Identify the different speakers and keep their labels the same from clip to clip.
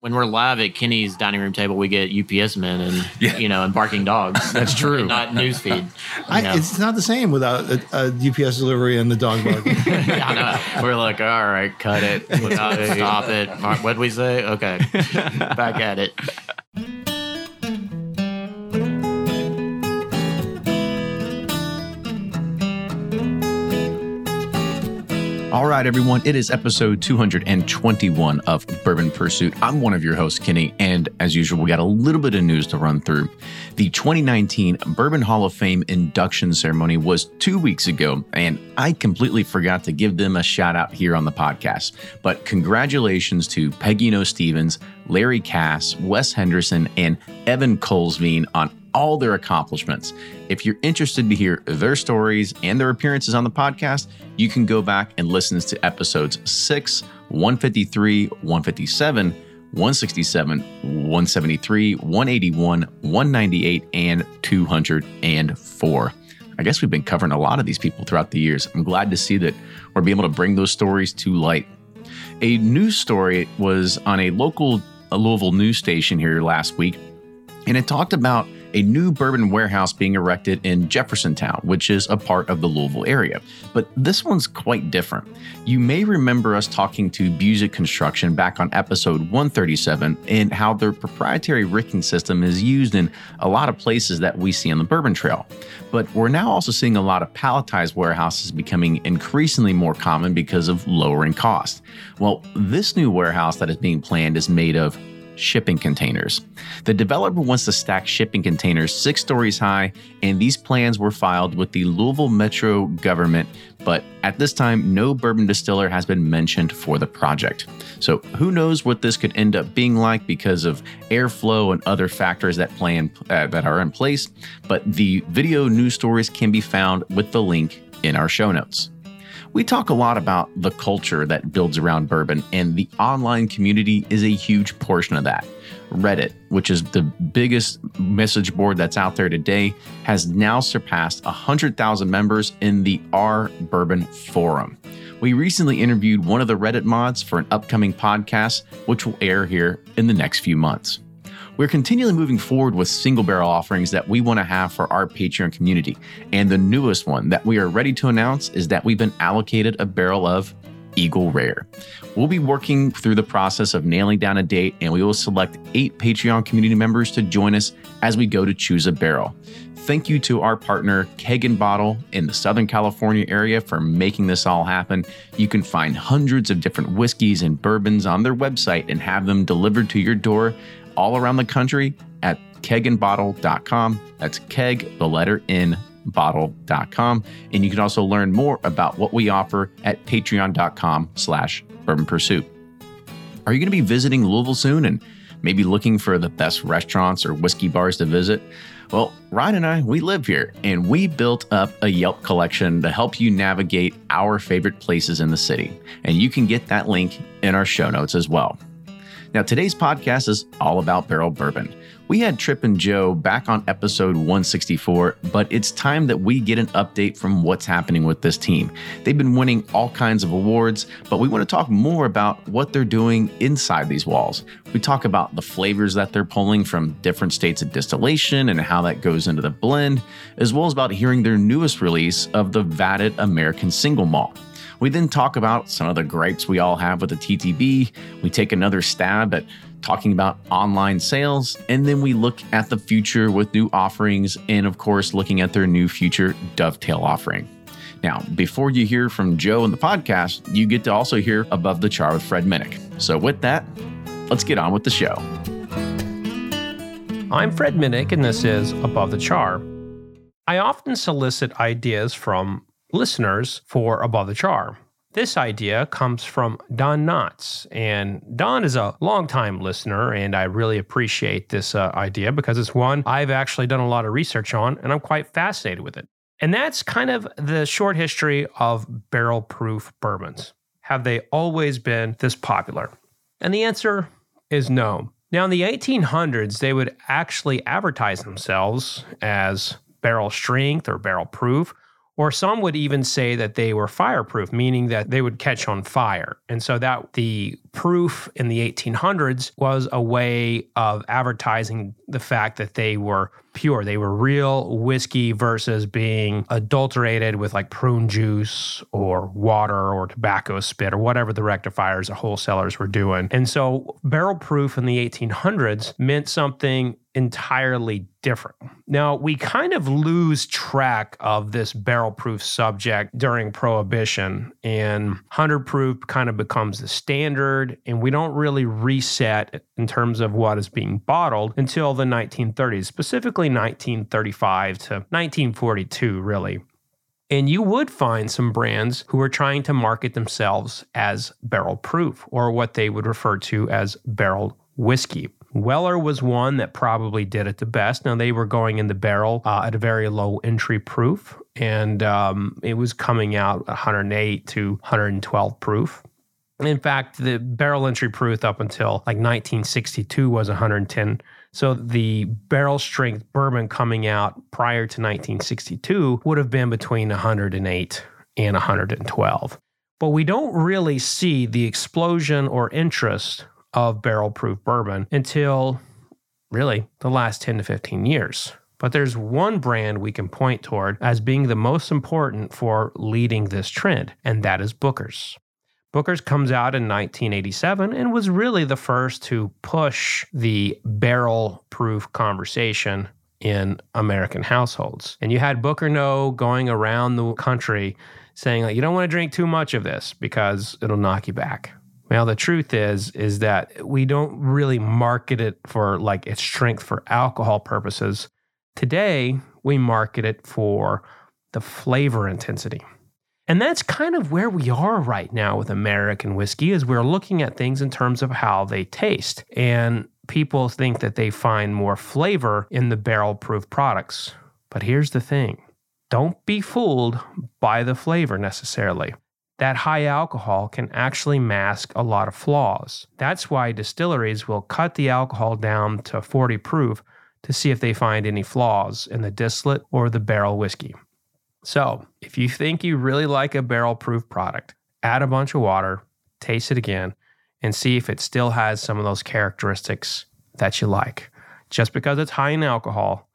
Speaker 1: when we're live at Kenny's dining room table, we get UPS men and
Speaker 2: Yeah.
Speaker 1: you know and barking dogs.
Speaker 2: That's true.
Speaker 1: Not newsfeed.
Speaker 3: I. It's not the same without a, a UPS delivery and the dog barking.
Speaker 1: yeah, I know. We're like, all right, cut it, stop, stop it. What'd we say? Okay, back at it.
Speaker 2: All right, everyone. It is episode 221 of Bourbon Pursuit. I'm one of your hosts, Kenny, and as usual, we got a little bit of news to run through. The 2019 Bourbon Hall of Fame induction ceremony was two weeks ago, and I completely forgot to give them a shout out here on the podcast. But congratulations to Peggy Noe Stevens, Larry Kass, Wes Henderson, and Evan Kulsveen on all their accomplishments. If you're interested to hear their stories and their appearances on the podcast, you can go back and listen to episodes 6, 153, 157, 167, 173, 181, 198, and 204. I guess we've been covering a lot of these people throughout the years. I'm glad to see that we're being able to bring those stories to light. A news story was on a local Louisville news station here last week and it talked about a new bourbon warehouse being erected in Jeffersontown, which is a part of the Louisville area. But this one's quite different. You may remember us talking to Buzick Construction back on episode 137 and how their proprietary ricking system is used in a lot of places that we see on the Bourbon Trail. But we're now also seeing a lot of palletized warehouses becoming increasingly more common because of lowering cost. Well, this new warehouse that is being planned is made of shipping containers. The developer wants to stack shipping containers six stories high, and these plans were filed with the Louisville Metro government. But at this time, no bourbon distiller has been mentioned for the project. So who knows what this could end up being like because of airflow and other factors that plan uh, that are in place. But the video news stories can be found with the link in our show notes. We talk a lot about the culture that builds around bourbon, and the online community is a huge portion of that. Reddit, which is the biggest message board that's out there today, has now surpassed 100,000 members in the R Bourbon Forum. We recently interviewed one of the Reddit mods for an upcoming podcast, which will air here in the next few months. We're continually moving forward with single barrel offerings that we want to have for our Patreon community. And the newest one that we are ready to announce is that we've been allocated a barrel of Eagle Rare. We'll be working through the process of nailing down a date, and we will select eight Patreon community members to join us as we go to choose a barrel. Thank you to our partner, Keg and Bottle, in the Southern California area for making this all happen. You can find hundreds of different whiskeys and bourbons on their website and have them delivered to your door all around the country at kegnbottle.com. That's keg, the letter N, bottle.com. And you can also learn more about what we offer at patreon.com slash bourbon pursuit. Are you going to be visiting Louisville soon and maybe looking for the best restaurants or whiskey bars to visit? Well, Ryan and I, we live here and we built up a Yelp collection to help you navigate our favorite places in the city. And you can get that link in our show notes as well. Now, today's podcast is all about barrel bourbon. We had Tripp and Joe back on episode 164, but it's time that we get an update from what's happening with this team. They've been winning all kinds of awards, but we want to talk more about what they're doing inside these walls. We talk about the flavors that they're pulling from different states of distillation and how that goes into the blend, as well as about hearing their newest release of the Vatted American Single Malt. We then talk about some of the gripes we all have with the TTB. We take another stab at talking about online sales, and then we look at the future with new offerings and, of course, looking at their new future dovetail offering. Now, before you hear from Joe in the podcast, you get to also hear Above the Char with Fred Minnick. So, with that, let's get on with the show.
Speaker 4: I'm Fred Minnick, and this is Above the Char. I often solicit ideas from listeners for Above the Char. This idea comes from Don Knotts, and Don is a longtime listener, and I really appreciate this uh, idea because it's one I've actually done a lot of research on, and I'm quite fascinated with it. And that's kind of the short history of barrel proof bourbons. Have they always been this popular? And the answer is no. Now, in the 1800s, they would actually advertise themselves as barrel strength or barrel proof, Or some would even say that they were fireproof, meaning that they would catch on fire. And so that the proof in the 1800s was a way of advertising the fact that they were pure. They were real whiskey versus being adulterated with like prune juice or water or tobacco spit or whatever the rectifiers or wholesalers were doing. And so barrel proof in the 1800s meant something entirely different. Now, we kind of lose track of this barrel proof subject during Prohibition, and 100 proof kind of becomes the standard, and we don't really reset in terms of what is being bottled until the 1930s, specifically 1935 to 1942, really. And you would find some brands who were trying to market themselves as barrel proof or what they would refer to as barrel whiskey. Weller was one that probably did it the best. Now, they were going in the barrel uh, at a very low entry proof, and um, it was coming out 108 to 112 proof. In fact, the barrel entry proof up until like 1962 was 110. So the barrel strength bourbon coming out prior to 1962 would have been between 108 and 112. But we don't really see the explosion or interest of barrel proof bourbon until really the last 10 to 15 years. But there's one brand we can point toward as being the most important for leading this trend, and that is Booker's. Booker's comes out in 1987 and was really the first to push the barrel proof conversation in American households. And you had Booker Noe going around the country saying like you don't want to drink too much of this because it'll knock you back. Well, the truth is is that we don't really market it for like its strength for alcohol purposes. Today, we market it for the flavor intensity. And that's kind of where we are right now with American whiskey is we're looking at things in terms of how they taste. And people think that they find more flavor in the barrel proof products. But here's the thing. Don't be fooled by the flavor necessarily that high alcohol can actually mask a lot of flaws. That's why distilleries will cut the alcohol down to 40 proof to see if they find any flaws in the distillate or the barrel whiskey. So, if you think you really like a barrel proof product, add a bunch of water, taste it again, and see if it still has some of those characteristics that you like. Just because it's high in alcohol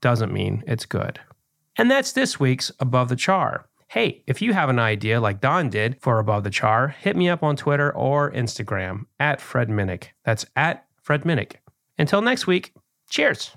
Speaker 4: doesn't mean it's good. And that's this week's Above the Char. Hey, if you have an idea like Don did for Above the Char, hit me up on Twitter or Instagram at Fred Minnick. That's at Fred Minnick. Until next week, cheers.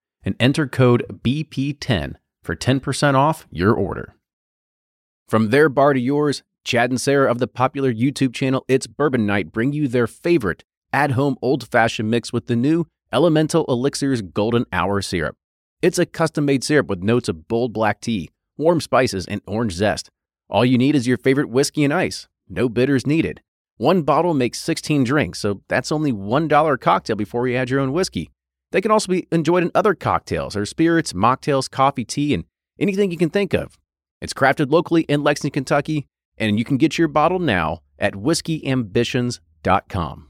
Speaker 2: and enter code BP10 for 10% off your order. From their bar to yours, Chad and Sarah of the popular YouTube channel It's Bourbon Night bring you their favorite at home old fashioned mix with the new Elemental Elixirs Golden Hour Syrup. It's a custom made syrup with notes of bold black tea, warm spices, and orange zest,
Speaker 5: All you need is your favorite whiskey and ice. No bitters needed. One bottle makes 16 drinks, so that's only $1 a cocktail before you add your own whiskey. They can also be enjoyed in other cocktails or spirits, mocktails, coffee, tea, and anything you can think of. It's crafted locally in Lexington, Kentucky, and you can get your bottle now at whiskeyambitions.com.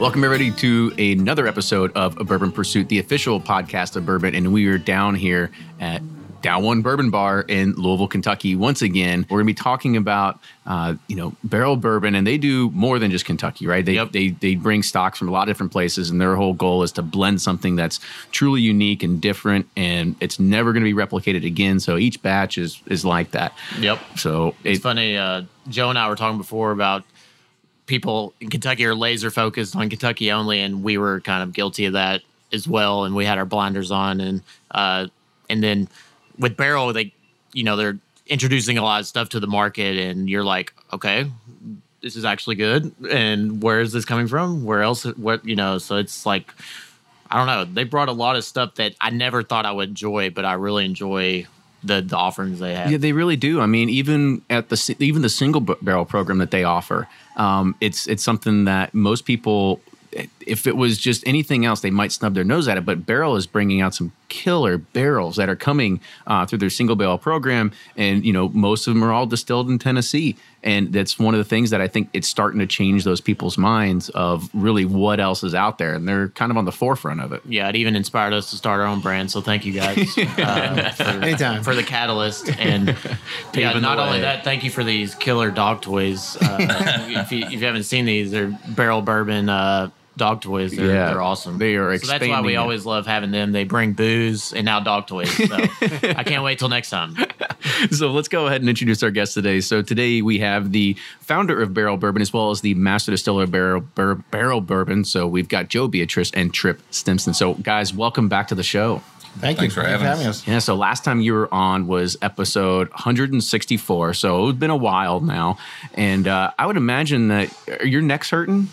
Speaker 2: Welcome, everybody, to another episode of Bourbon Pursuit, the official podcast of bourbon. And we are down here at Down One Bourbon Bar in Louisville, Kentucky. Once again, we're going to be talking about, uh, you know, barrel bourbon, and they do more than just Kentucky, right? They,
Speaker 1: Yep.
Speaker 2: they they bring stocks from a lot of different places, and their whole goal is to blend something that's truly unique and different, and it's never going to be replicated again. So each batch is is like that.
Speaker 1: Yep.
Speaker 2: So
Speaker 1: It's
Speaker 2: it,
Speaker 1: funny. Uh, Joe and I were talking before about people in Kentucky are laser focused on Kentucky only, and we were kind of guilty of that as well. And we had our blinders on, and uh, and then with Barrell, they, you know, they're introducing a lot of stuff to the market, and you're like, okay, this is actually good. And where is this coming from? Where else? What you know? So it's like. I don't know. They brought a lot of stuff that I never thought I would enjoy, but I really enjoy the the offerings they have.
Speaker 2: Yeah, they really do. I mean, even at the even the single barrel program that they offer, um, it's it's something that most people, if it was just anything else, they might snub their nose at it. But Barrell is bringing out some killer barrels that are coming uh, through their single barrel program, and you know most of them are all distilled in Tennessee, and that's one of the things that I think it's starting to change those people's minds of really what else is out there, and they're kind of on the forefront of it.
Speaker 1: yeah, it even inspired us to start our own brand. So thank you guys uh, for,
Speaker 3: Anytime.
Speaker 1: for the catalyst. And yeah, not only that, thank you for these killer dog toys. Uh, if, you, if you haven't seen these, they're barrel bourbon uh, dog toys. They're,
Speaker 2: Yeah,
Speaker 1: they're awesome.
Speaker 2: they are
Speaker 1: So that's why we
Speaker 2: it.
Speaker 1: always love having them. They bring booze and now dog toys. So I can't wait till next time.
Speaker 2: so let's go ahead and introduce our guest today. So today we have the founder of Barrell Bourbon as well as the master distiller of Barrell Bur- Barrell Bourbon. So we've got Joe Beatrice and Tripp Stimson. So guys, welcome back to the show.
Speaker 3: Thank
Speaker 6: Thanks
Speaker 3: you
Speaker 6: for having us.
Speaker 2: Yeah, so last time you were on was episode 164. So it's been a while now, and uh, I would imagine that are your neck's hurting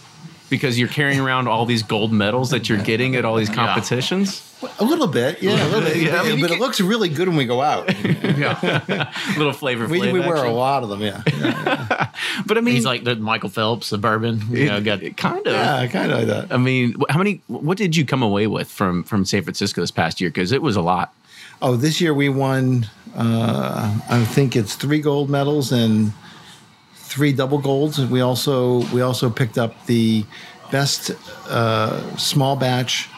Speaker 2: because you're carrying around all these gold medals that you're getting at all these competitions.
Speaker 3: A little bit, yeah, a little bit.
Speaker 2: Yeah, I mean,
Speaker 3: but it looks really good when we go out. Yeah.
Speaker 2: Little flavor.
Speaker 3: we,
Speaker 2: Flav
Speaker 3: we wear
Speaker 2: action.
Speaker 3: a lot of them, yeah. Yeah,
Speaker 2: but I mean,
Speaker 1: He's like the Michael Phelps of bourbon. You know, got
Speaker 2: kind of.
Speaker 3: yeah kind of like that.
Speaker 2: I mean, how many? What did you come away with from from San Francisco this past year? Because it was a lot.
Speaker 3: Oh, this year we won. Uh, I think it's three gold medals and three double golds. We also we also picked up the best uh, small batch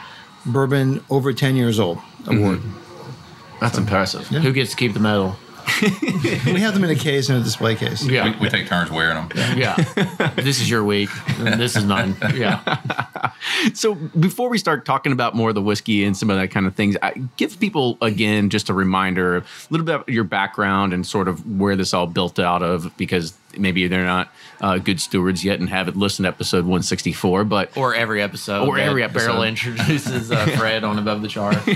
Speaker 3: bourbon over ten years old award.
Speaker 2: That's impressive.
Speaker 1: who gets to keep the medal?
Speaker 3: we have them in a case in a display case.
Speaker 1: Yeah.
Speaker 6: We, we take turns wearing them.
Speaker 1: Yeah. this is your week. and This is mine. Yeah.
Speaker 2: So before we start talking about more of the whiskey and some of that kind of things, I give people again just a reminder, a little bit about your background and sort of where this all built out of, because maybe they're not uh, good stewards yet and haven't listened to episode 164. But
Speaker 1: Or every episode.
Speaker 2: Or
Speaker 1: that
Speaker 2: every episode.
Speaker 1: Barrell introduces uh, Fred on Above the Char.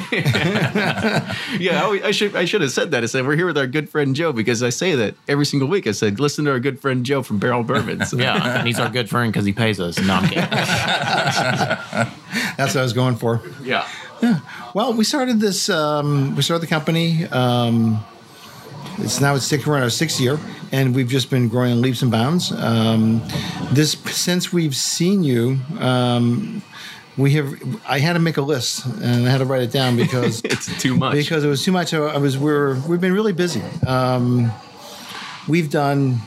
Speaker 2: yeah, I, I should I should have said that. I said we're here with our good friend Joe because I say that every single week. I said listen to our good friend Joe from Barrell Bourbon. So-
Speaker 1: Yeah. And he's our good friend because he pays us. No, I'm kidding.
Speaker 3: That's what I was going for.
Speaker 1: Yeah.
Speaker 3: Well, we started this. Um, we started the company. Um, it's now it's six, we're our sixth year, and we've just been growing in leaps and bounds. Um, this since we've seen you, um, we have. I had to make a list, and I had to write it down because
Speaker 2: it's too much.
Speaker 3: because it was too much. I was we're we've been really busy. Um, we've done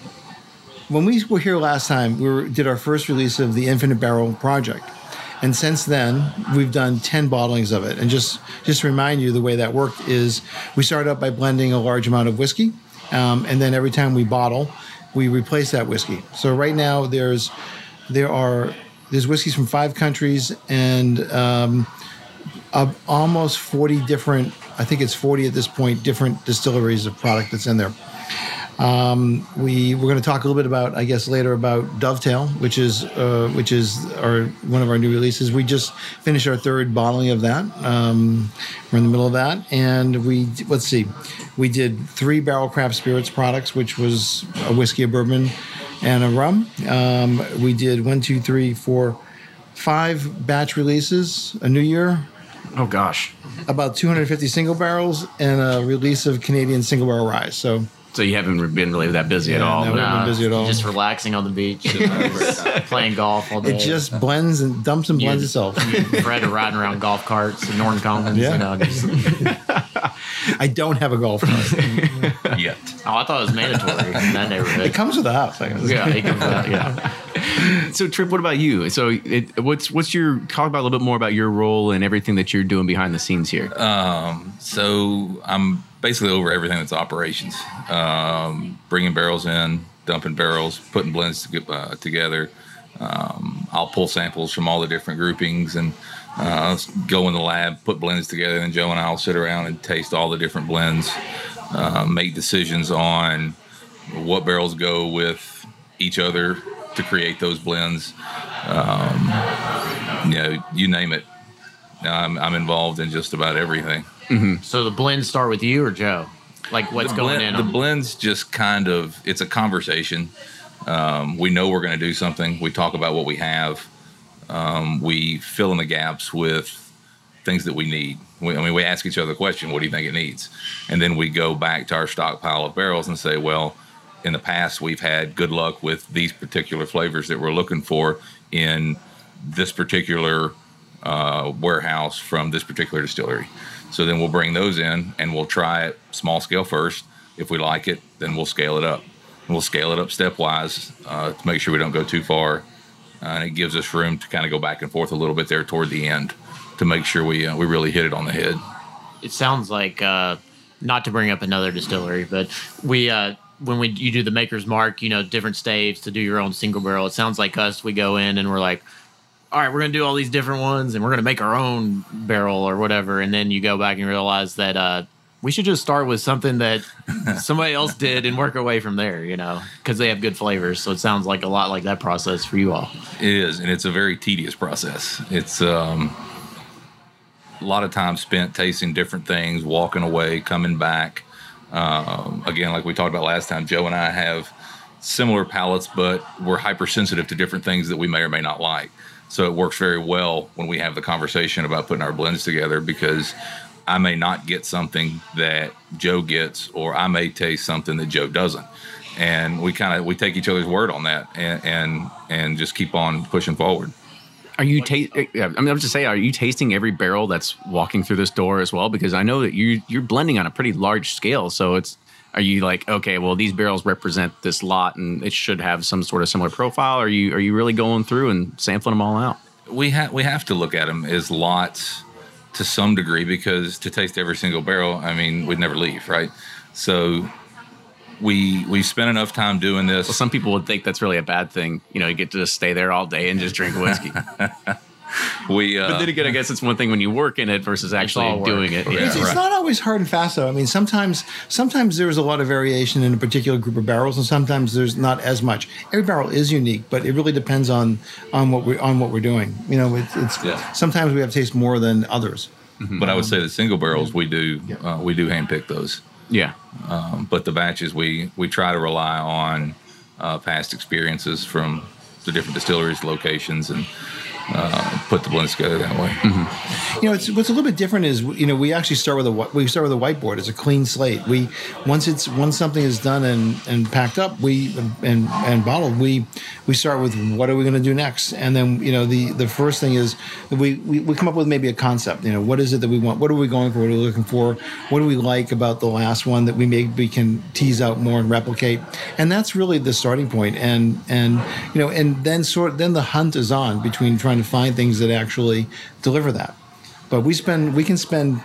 Speaker 3: when we were here last time. We were, did our first release of the Infinite Barrel project, and since then we've done ten bottlings of it. And just just to remind you, the way that worked is we started out by blending a large amount of whiskey, um, and then every time we bottle, we replace that whiskey. So right now there's there are there's whiskeys from five countries and um, uh, almost 40 different i think it's 40 at this point different distilleries of product that's in there um, we we're going to talk a little bit about i guess later about dovetail which is uh, which is our one of our new releases. We just finished our third bottling of that. Um, we're in the middle of that. And we let's see. We did three barrel craft spirits products which was a whiskey a bourbon and a rum. Um, we did one two three four five batch releases a new year.
Speaker 2: Oh gosh.
Speaker 3: about 250 single barrels, and a release of Canadian single barrel rye. So
Speaker 2: So you haven't been really that busy at
Speaker 3: Yeah,
Speaker 2: all.
Speaker 3: no. We been busy at all.
Speaker 1: Just relaxing on the beach, playing golf all day.
Speaker 3: it just blends and dumps and blends
Speaker 1: Yeah.
Speaker 3: itself.
Speaker 1: Fred are riding around golf carts in Norton Commons.
Speaker 3: Yeah.
Speaker 1: You know, just,
Speaker 3: I don't have a golf cart.
Speaker 6: Yet.
Speaker 1: oh, I thought it was mandatory in that neighborhood.
Speaker 3: It comes with the house. I guess.
Speaker 1: yeah, it comes out, yeah.
Speaker 2: So Tripp, what about you? So it, what's what's your talk about a little bit more about your role and everything that you're doing behind the scenes here?
Speaker 6: Um, so I'm basically over everything that's operations, um, bringing barrels in, dumping barrels, putting blends to get, uh, together. Um, I'll pull samples from all the different groupings and uh, go in the lab, put blends together, and Joe and I will sit around and taste all the different blends, uh, make decisions on what barrels go with each other to create those blends. Um, you know, you name it. I'm, I'm involved in just about everything.
Speaker 1: So the blends start with you or Joe? Like what's
Speaker 6: the
Speaker 1: going
Speaker 6: blend,
Speaker 1: in?
Speaker 6: The
Speaker 1: on-
Speaker 6: blends just kind of it's a conversation. Um, we know we're going to do something. We talk about what we have. Um, we fill in the gaps with things that we need. We, I mean, we ask each other the question, "What do you think it needs?" And then we go back to our stockpile of barrels and say, "Well, in the past, we've had good luck with these particular flavors that we're looking for in this particular uh, warehouse from this particular distillery. So then we'll bring those in and we'll try it small scale first. If we like it, then we'll scale it up. And we'll scale it up stepwise uh, to make sure we don't go too far. Uh, and it gives us room to kind of go back and forth a little bit there toward the end to make sure we uh, we really hit it on the head.
Speaker 1: it sounds like uh, not to bring up another distillery, but we uh, when we you do the maker's mark, you know, different staves to do your own single barrel. It sounds like us. We go in and we're like, all right, we're gonna do all these different ones, and we're gonna make our own barrel or whatever. And then you go back and realize that uh, we should just start with something that somebody else did and work away from there. You know, because they have good flavors. So it sounds like a lot like that process for you all.
Speaker 6: It is, and it's a very tedious process. It's um, a lot of time spent tasting different things, walking away, coming back. Um, again, like we talked about last time, Joe and I have similar palates, but we're hypersensitive to different things that we may or may not like. So it works very well when we have the conversation about putting our blends together because I may not get something that Joe gets, or I may taste something that Joe doesn't. And we kind of we take each other's word on that, and and and just keep on pushing forward.
Speaker 2: Are you ta- I mean, I'm just saying, are you tasting every barrel that's walking through this door as well? Because I know that you you're blending on a pretty large scale. So it's are you like okay, well these barrels represent this lot and it should have some sort of similar profile? Are you are you really going through and sampling them all out?
Speaker 6: we have we have to look at them as lots to some degree because to taste every single barrel, I mean, we'd never leave, right? So we we spent enough time doing this.
Speaker 2: Well, some people would think that's really a bad thing. You know, you get to just stay there all day and just drink whiskey.
Speaker 6: we uh,
Speaker 2: but then again, I guess it's one thing when you work in it versus actually
Speaker 1: all
Speaker 2: doing it.
Speaker 6: Yeah.
Speaker 3: It's, it's
Speaker 6: right.
Speaker 3: not always hard and fast though. I mean, sometimes sometimes there's a lot of variation in a particular group of barrels, and sometimes there's not as much. Every barrel is unique, but it really depends on on what we on what we're doing. You know, it's, it's
Speaker 6: Yeah.
Speaker 3: sometimes we have taste more than others.
Speaker 6: but I would say the single barrels we do uh, we do handpick those.
Speaker 2: Yeah.
Speaker 6: Um, but the batches we we try to rely on uh, past experiences from the different distilleries, locations, and uh, put the blends together that way.
Speaker 3: You know, it's what's a little bit different is you know we actually start with a we start with a whiteboard. It's a clean slate. We once it's once something is done and and packed up, we and and bottled, we we start with what are we going to do next, and then you know the the first thing is we, we we come up with maybe a concept. You know, what is it that we want? What are we going for? What are we looking for? What do we like about the last one that we maybe can tease out more and replicate? And that's really the starting point. And and you know, and then sort then the hunt is on between trying to find things that actually deliver that but we spend we can spend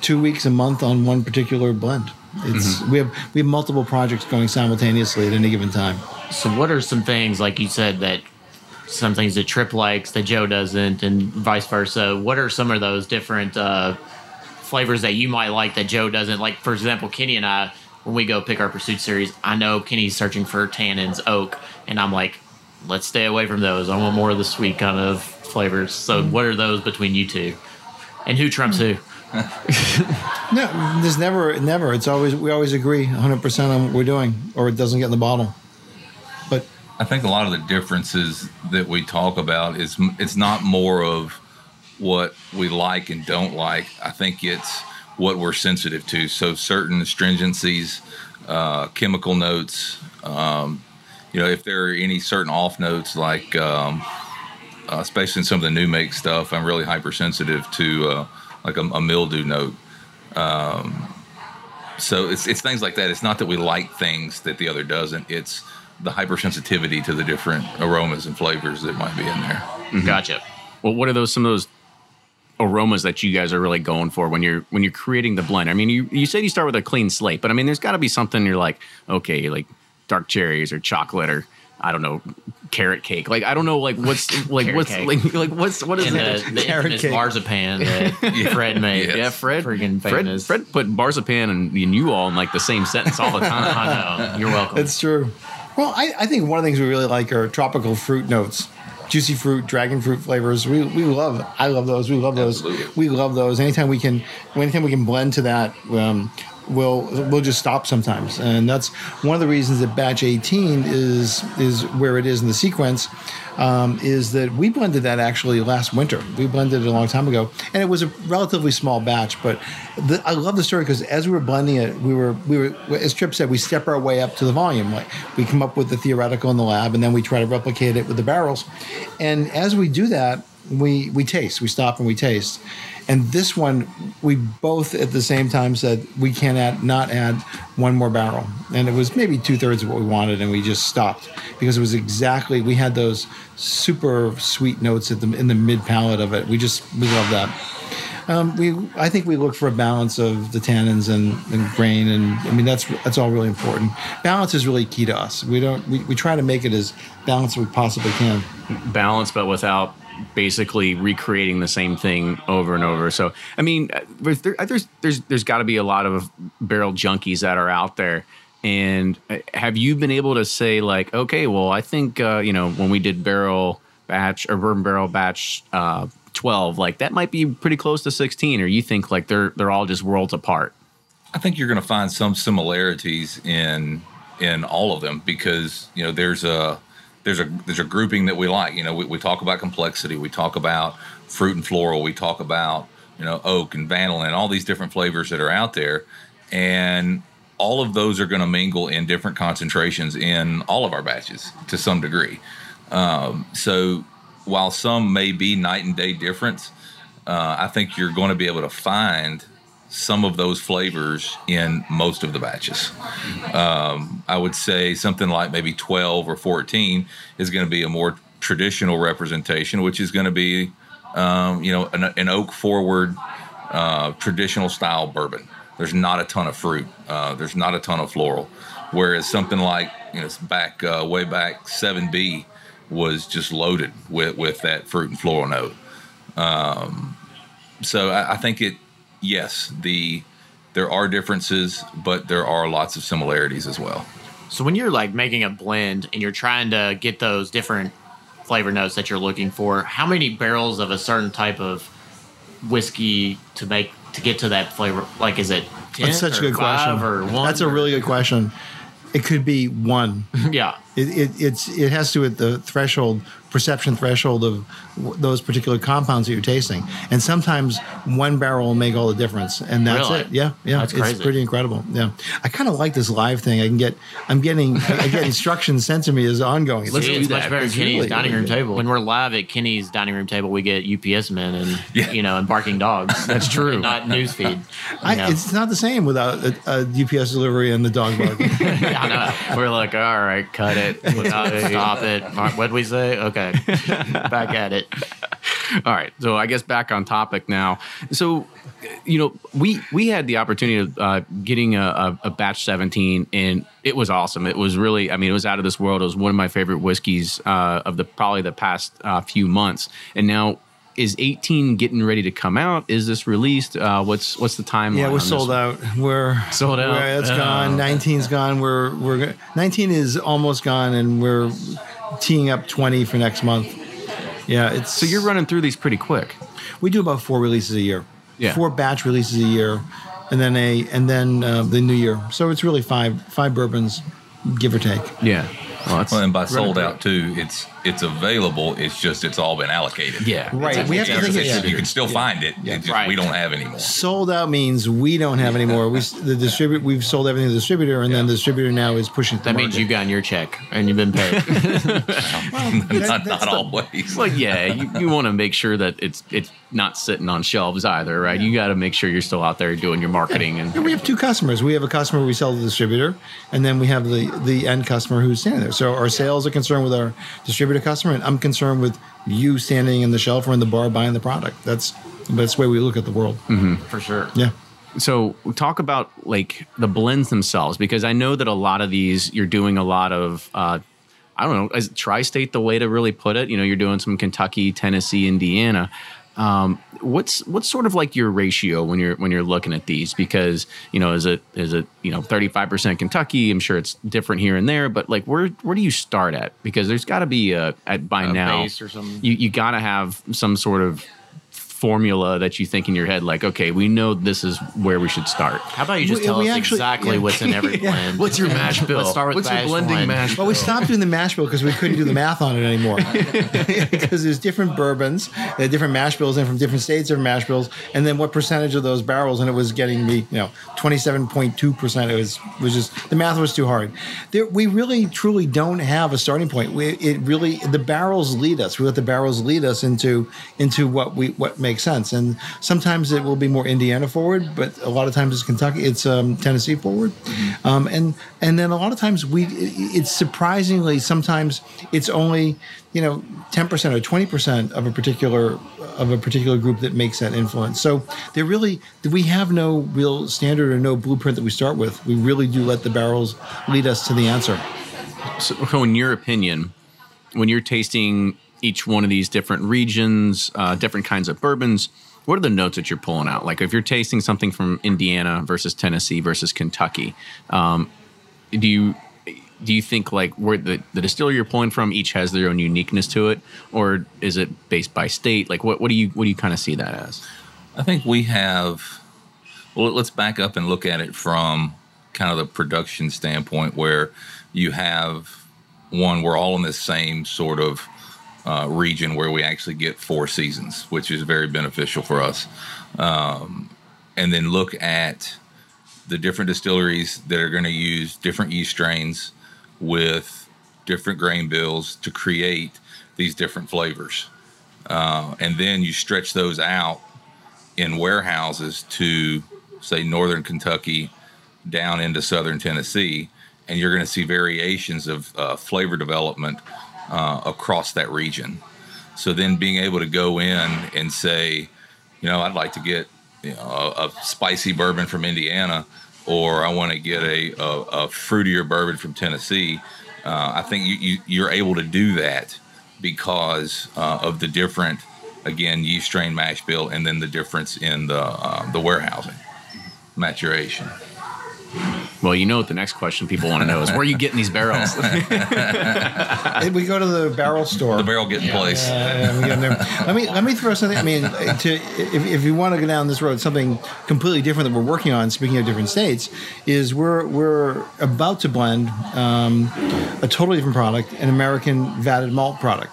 Speaker 3: two weeks a month on one particular blend. It's we have we have multiple projects going simultaneously at any given time.
Speaker 1: So, what are some things like you said that some things that Tripp likes that Joe doesn't, and vice versa? What are some of those different uh, flavors that you might like that Joe doesn't? Like, for example, Kenny and I, when we go pick our pursuit series, I know Kenny's searching for tannins, oak, and I'm like, let's stay away from those. I want more of the sweet kind of flavors. So, what are those between you two? And who trumps who?
Speaker 3: No, there's never never. It's always we always agree 100 percent on what we're doing, or it doesn't get in the bottle. But
Speaker 6: I think a lot of the differences that we talk about is it's not more of what we like and don't like. I think it's what we're sensitive to. So certain astringencies, uh, chemical notes. Um, you know, if there are any certain off notes, like um, uh, especially in some of the new make stuff, I'm really hypersensitive to uh, like a, a, mildew note. Um, so it's it's things like that. It's not that we like things that the other doesn't. It's the hypersensitivity to the different aromas and flavors that might be in there.
Speaker 1: Mm-hmm. Gotcha.
Speaker 2: Well, what are those some of those aromas that you guys are really going for when you're when you're creating the blend? I mean, you you said you start with a clean slate, but I mean, there's got to be something you're like, okay, like dark cherries or chocolate or I don't know, carrot cake. Like I don't know, like what's like what's like, like what's what is
Speaker 1: and it? The, the carrot cake. marzipan that yeah. Fred made.
Speaker 2: Yeah, Fred.
Speaker 1: Freaking
Speaker 2: Fred, Fred put marzipan and, and you all in like the same sentence all the time.
Speaker 1: I know. You're welcome.
Speaker 3: It's true. Well, I, I think one of the things we really like are tropical fruit notes juicy fruit, dragon fruit flavors. We, we love. I love those. We love those. Absolutely. We love those. Anytime we can, anytime we can blend to that, um, we'll we'll just stop sometimes, and that's one of the reasons that batch 18 is is where it is in the sequence. Um, is that we blended that actually last winter. We blended it a long time ago, and it was a relatively small batch. But the, I love the story because as we were blending it, we were we were as Tripp said, we step our way up to the volume. Like we come up with the theoretical in the lab, and then we try to replicate it with the barrels. And as we do that, we we taste. We stop and we taste. And this one, we both at the same time said we can't add, not add one more barrel. And it was maybe two thirds of what we wanted, and we just stopped because it was exactly we had those super sweet notes at the in the mid palate of it. We just we love that. Um, we I think we look for a balance of the tannins and, and, grain, and I mean that's that's all really important. Balance is really key to us. We don't we, we try to make it as balanced as we possibly can.
Speaker 2: Balance, but without basically recreating the same thing over and over. So, I mean, uh, there, uh, there's there's there's got to be a lot of barrel junkies that are out there. And uh, have you been able to say like, okay, well, I think uh, you know when we did barrel batch or bourbon barrel batch uh, twelve, like that might be pretty close to sixteen, or you think like they're they're all just worlds apart?
Speaker 6: I think you're going to find some similarities in in all of them because you know there's a there's a there's a grouping that we like. You know, we, we talk about complexity, we talk about fruit and floral, we talk about you know oak and vanilla and all these different flavors that are out there, and all of those are going to mingle in different concentrations in all of our batches to some degree. Um, so while some may be night and day difference, uh, I think you're going to be able to find some of those flavors in most of the batches. Um, I would say something like maybe 12 or 14 is going to be a more traditional representation, which is going to be, um, you know, an, an oak forward uh, traditional style bourbon. There's not a ton of fruit. Uh, there's not a ton of floral. Whereas something like, you know, back uh, way back 7B was just loaded with, with that fruit and floral note. Um, so I, I think it yes, the there are differences, but there are lots of similarities as well.
Speaker 1: So when you're like making a blend and you're trying to get those different flavor notes that you're looking for, how many barrels of a certain type of whiskey to make to get to that flavor? Like, is it
Speaker 3: That's such a good question.
Speaker 1: Or one
Speaker 3: That's a really good question. It could be one.
Speaker 1: yeah.
Speaker 3: It, it, it's it has to do with the threshold perception threshold of w- those particular compounds that you're tasting. And sometimes one barrel will make all the difference, and that's
Speaker 1: really?
Speaker 3: it. Yeah, yeah,
Speaker 1: that's
Speaker 3: it's
Speaker 1: crazy.
Speaker 3: pretty incredible. Yeah, I kind of like this live thing. I can get, I'm getting, I get instructions sent to me as ongoing.
Speaker 1: Let's
Speaker 3: See,
Speaker 1: do
Speaker 3: it's
Speaker 1: much better than Kenny's
Speaker 3: really,
Speaker 1: dining room
Speaker 3: good.
Speaker 1: table. When we're live at Kenny's dining room table, we get UPS men and
Speaker 6: Yeah.
Speaker 1: you know and barking dogs.
Speaker 2: That's true.
Speaker 1: And not newsfeed.
Speaker 3: I. It's not the same without a, a UPS delivery and the dog bark.
Speaker 1: yeah, I. We're like, all right, cut it, stop, stop it. What'd we say? Okay, back at it.
Speaker 2: All right. So I guess back on topic now. So, you know, we we had the opportunity of uh, getting a, a, batch 17, and it was awesome. It was really, I mean, it was out of this world. It was one of my favorite whiskeys uh, of the probably the past uh, few months. And now, is 18 getting ready to come out? Is this released? Uh, what's what's the timeline?
Speaker 3: Yeah, we're sold out. We're
Speaker 2: Sold out?
Speaker 3: we're- it's
Speaker 2: Oh.
Speaker 3: gone. 19's gone. We're we're 19 is almost gone, and we're teeing up 20 for next month. Yeah, it's
Speaker 2: So you're running through these pretty quick.
Speaker 3: we do about four releases a year.
Speaker 2: Yeah.
Speaker 3: four batch releases a year, and then a and then uh, the new year. So it's really five five bourbons, give or take.
Speaker 2: Yeah. Well, that's
Speaker 6: Well, and by sold out too, it's it's available. It's just it's all been allocated.
Speaker 2: Yeah.
Speaker 3: Right. We have to think.
Speaker 6: it's-
Speaker 3: Yeah.
Speaker 6: You can still find it.
Speaker 3: Yeah.
Speaker 6: it just,
Speaker 1: Right.
Speaker 6: We don't have anymore.
Speaker 3: Sold out means we don't have any more. We the distribute. We've sold everything to the distributor, and then the distributor now is pushing. it to
Speaker 1: That means
Speaker 3: market.
Speaker 1: you got your check and you've been paid.
Speaker 6: not
Speaker 3: that's
Speaker 6: not
Speaker 3: the-
Speaker 6: always.
Speaker 2: Well, yeah, you, you want to make sure that it's it's not sitting on shelves either, right? You got to make sure you're still out there doing your marketing and
Speaker 3: Yeah, we have two customers. We have a customer we sell to the distributor, and then we have the the end customer who's standing there. So our sales are concerned with our distributor customer, and I'm concerned with you standing in the shelf or in the bar buying the product. That's that's the way we look at the world.
Speaker 1: For sure.
Speaker 3: Yeah.
Speaker 2: So talk about like the blends themselves because I know that a lot of these you're doing a lot of uh, I don't know is tri-state the way to really put it. You know, you're doing some Kentucky, Tennessee, Indiana. Um, what's what's sort of like your ratio when you're when you're looking at these? Because you know, is it is it you know 35 percent Kentucky? I'm sure it's different here and there, but like where where do you start at? Because there's got to be a at by
Speaker 1: A
Speaker 2: now
Speaker 1: base or something.
Speaker 2: you you got to have some sort of formula that you think in your head like okay we know this is where we should start
Speaker 1: How about you just
Speaker 3: We-
Speaker 1: tell
Speaker 3: we
Speaker 1: us
Speaker 3: actually-
Speaker 1: exactly
Speaker 3: yeah.
Speaker 1: what's in every
Speaker 3: Yeah.
Speaker 1: blend?
Speaker 2: What's your mash bill?
Speaker 1: Let's start with
Speaker 2: What's your blending
Speaker 1: one.
Speaker 2: mash
Speaker 3: Well, we stopped doing the mash bill because we couldn't do the math on it anymore. because there's different bourbons, they different mash bills, and from different states, different mash bills, and then what percentage of those barrels, and it was getting me, you know, 27.2 percent. It was was just the math was too hard. There, we really truly don't have a starting point. We, it really the barrels lead us. We let the barrels lead us into into what we what makes sense, and sometimes it will be more Indiana forward, but a lot of times it's Kentucky, it's um, Tennessee forward, um, and and then a lot of times we it's surprisingly sometimes it's only you know 10% or 20% of a particular of a particular group that makes that influence. So there really we have no real standard or no blueprint that we start with. We really do let the barrels lead us to the answer.
Speaker 2: So, so in your opinion, when you're tasting each one of these different regions, uh, different kinds of bourbons, what are the notes that you're pulling out? Like if you're tasting something from Indiana versus Tennessee versus Kentucky, um, do you do you think like where the, the distillery you're pulling from each has their own uniqueness to it, or is it based by state? Like what, what do you what do you kind of see that as?
Speaker 6: I think we have. Well, let's back up and look at it from kind of the production standpoint, where you have one. We're all in the same sort of uh, region where we actually get four seasons, which is very beneficial for us. Um, and then look at the different distilleries that are going to use different yeast strains with different grain bills to create these different flavors. Uh, and then you stretch those out in warehouses to say northern Kentucky down into southern Tennessee, and you're going to see variations of uh, flavor development uh, across that region. So then being able to go in and say, you know, I'd like to get you know a, a spicy bourbon from Indiana, or I want to get a, a, a fruitier bourbon from Tennessee. Uh, I think you, you, you're able to do that because uh, of the different, again, yeast strain mash bill, and then the difference in the uh, the warehousing maturation.
Speaker 2: Well, you know what the next question people want to know is where are you getting these barrels?
Speaker 3: And we go to the barrel store
Speaker 6: The barrel getting place.
Speaker 3: Yeah, we get in there. let me let me throw something. I mean, to if, if you want to go down this road, something completely different that we're working on. Speaking of different states, is we're we're about to blend um, a totally different product, an American vatted malt product.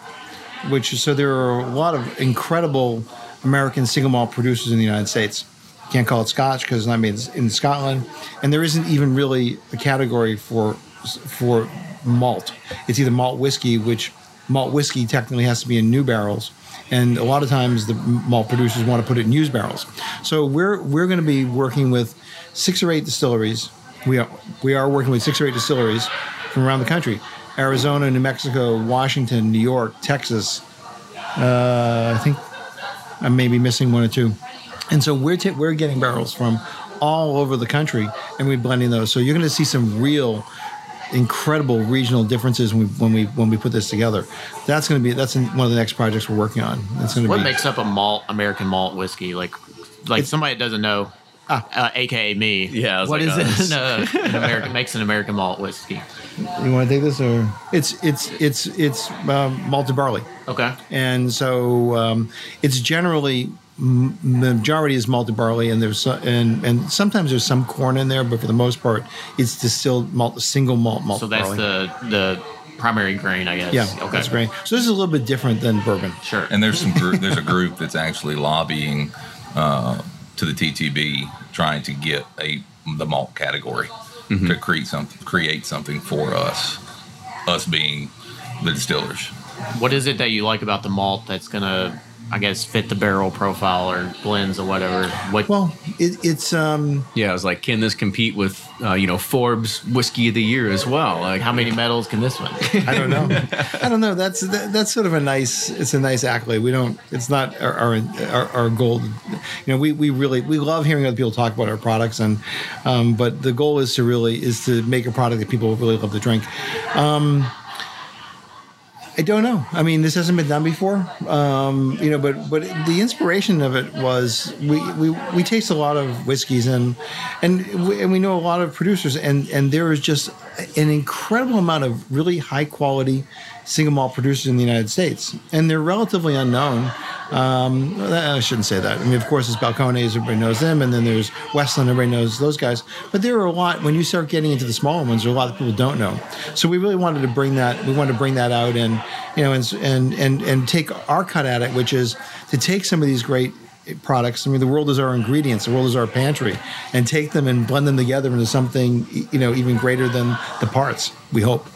Speaker 3: Which so there are a lot of incredible American single malt producers in the United States. Can't call it Scotch because it's not made in Scotland, and there isn't even really a category for for malt. It's either malt whiskey, which malt whiskey technically has to be in new barrels, and a lot of times the malt producers want to put it in used barrels. So we're we're going to be working with six or eight distilleries. We are we are working with six or eight distilleries from around the country: Arizona, New Mexico, Washington, New York, Texas. Uh, I think I may be missing one or two. And so we're ta- we're getting barrels from all over the country, and we're blending those. So you're going to see some real incredible regional differences when we when we when we put this together. That's going to be that's one of the next projects we're working on. That's going to
Speaker 1: What
Speaker 3: be
Speaker 1: makes up a malt American malt whiskey? Like, like somebody that doesn't know, uh, aka me.
Speaker 2: Yeah, I was
Speaker 1: what
Speaker 2: like,
Speaker 1: is
Speaker 2: uh,
Speaker 1: it? No, an American makes an American malt whiskey.
Speaker 3: You want to take this, or it's it's it's it's um, malted barley,
Speaker 1: Okay.
Speaker 3: and so um, it's generally m- majority is malted barley, and there's so- and and sometimes there's some corn in there, but for the most part, it's distilled malt, single malt malted
Speaker 1: So that's
Speaker 3: barley.
Speaker 1: the the primary grain, I guess.
Speaker 3: yeah,
Speaker 1: Okay.
Speaker 3: that's great. So this is a little bit different than bourbon.
Speaker 1: Sure.
Speaker 6: And there's some group, there's a group that's actually lobbying uh, to the TTB trying to get a the malt category to create something create something for us, us being the distillers.
Speaker 1: What is it that you like about the malt that's gonna, I guess, fit the barrel profile or blends or whatever? What?
Speaker 3: Well, it, it's um,
Speaker 2: Yeah, I was like, can this compete with uh, you know Forbes Whiskey of the Year as well? Like,
Speaker 1: how many medals can this one?
Speaker 3: I don't know. I don't know. That's that, that's sort of a nice. It's a nice accolade. We don't. It's not our our, our, our goal. You know, we, we really we love hearing other people talk about our products, and um, but the goal is to really is to make a product that people really love to drink. Um, I don't know. I mean, this hasn't been done before, um, you know. But but the inspiration of it was we, we, we taste a lot of whiskeys and and we, and we know a lot of producers and and there is just an incredible amount of really high quality single malt producers in the United States, and they're relatively unknown. Um, I shouldn't say that. I mean, of course, it's Balcones, everybody knows them, and then there's Westland, everybody knows those guys. But there are a lot when you start getting into the smaller ones. There are a lot of people don't know. So we really wanted to bring that. We wanted to bring that out, and you know, and and and and take our cut at it, which is to take some of these great products. I mean, the world is our ingredients. The world is our pantry, and take them and blend them together into something you know even greater than the parts. We hope.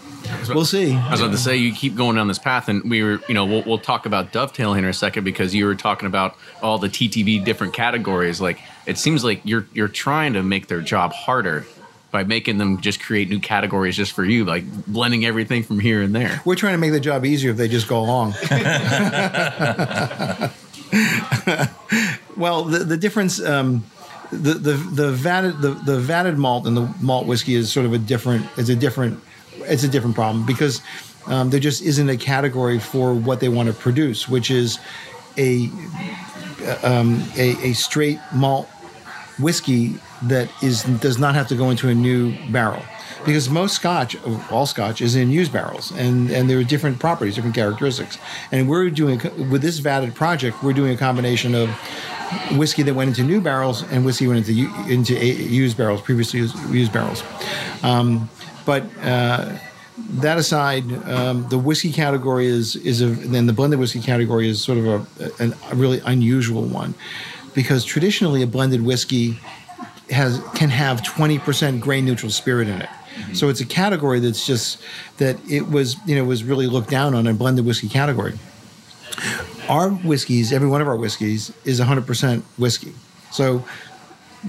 Speaker 3: We'll see.
Speaker 2: I was about to say you keep going down this path, and we were, you know, we'll, we'll talk about dovetail in a second because you were talking about all the TTB different categories. Like it seems like you're you're trying to make their job harder by making them just create new categories just for you, like blending everything from here and there.
Speaker 3: We're trying to make the job easier if they just go along. well, the, the difference, um, the, the the vatted the, the vatted malt and the malt whiskey is sort of a different. It's a different. It's a different problem because um, there just isn't a category for what they want to produce, which is a um, a, a straight malt whiskey that is does not have to go into a new barrel. Because most scotch all scotch is in used barrels and and there are different properties different characteristics. And we're doing with this vatted project we're doing a combination of whiskey that went into new barrels and whiskey went into into used barrels previously used, used barrels. Um, but uh, that aside, um, the whiskey category is is a then the blended whiskey category is sort of a, a, a really unusual one because traditionally a blended whiskey has can have 20% grain neutral spirit in it. So it's a category that's just that it was you know was really looked down on a blended whiskey category. Our whiskeys, every one of our whiskeys, is 100% whiskey. So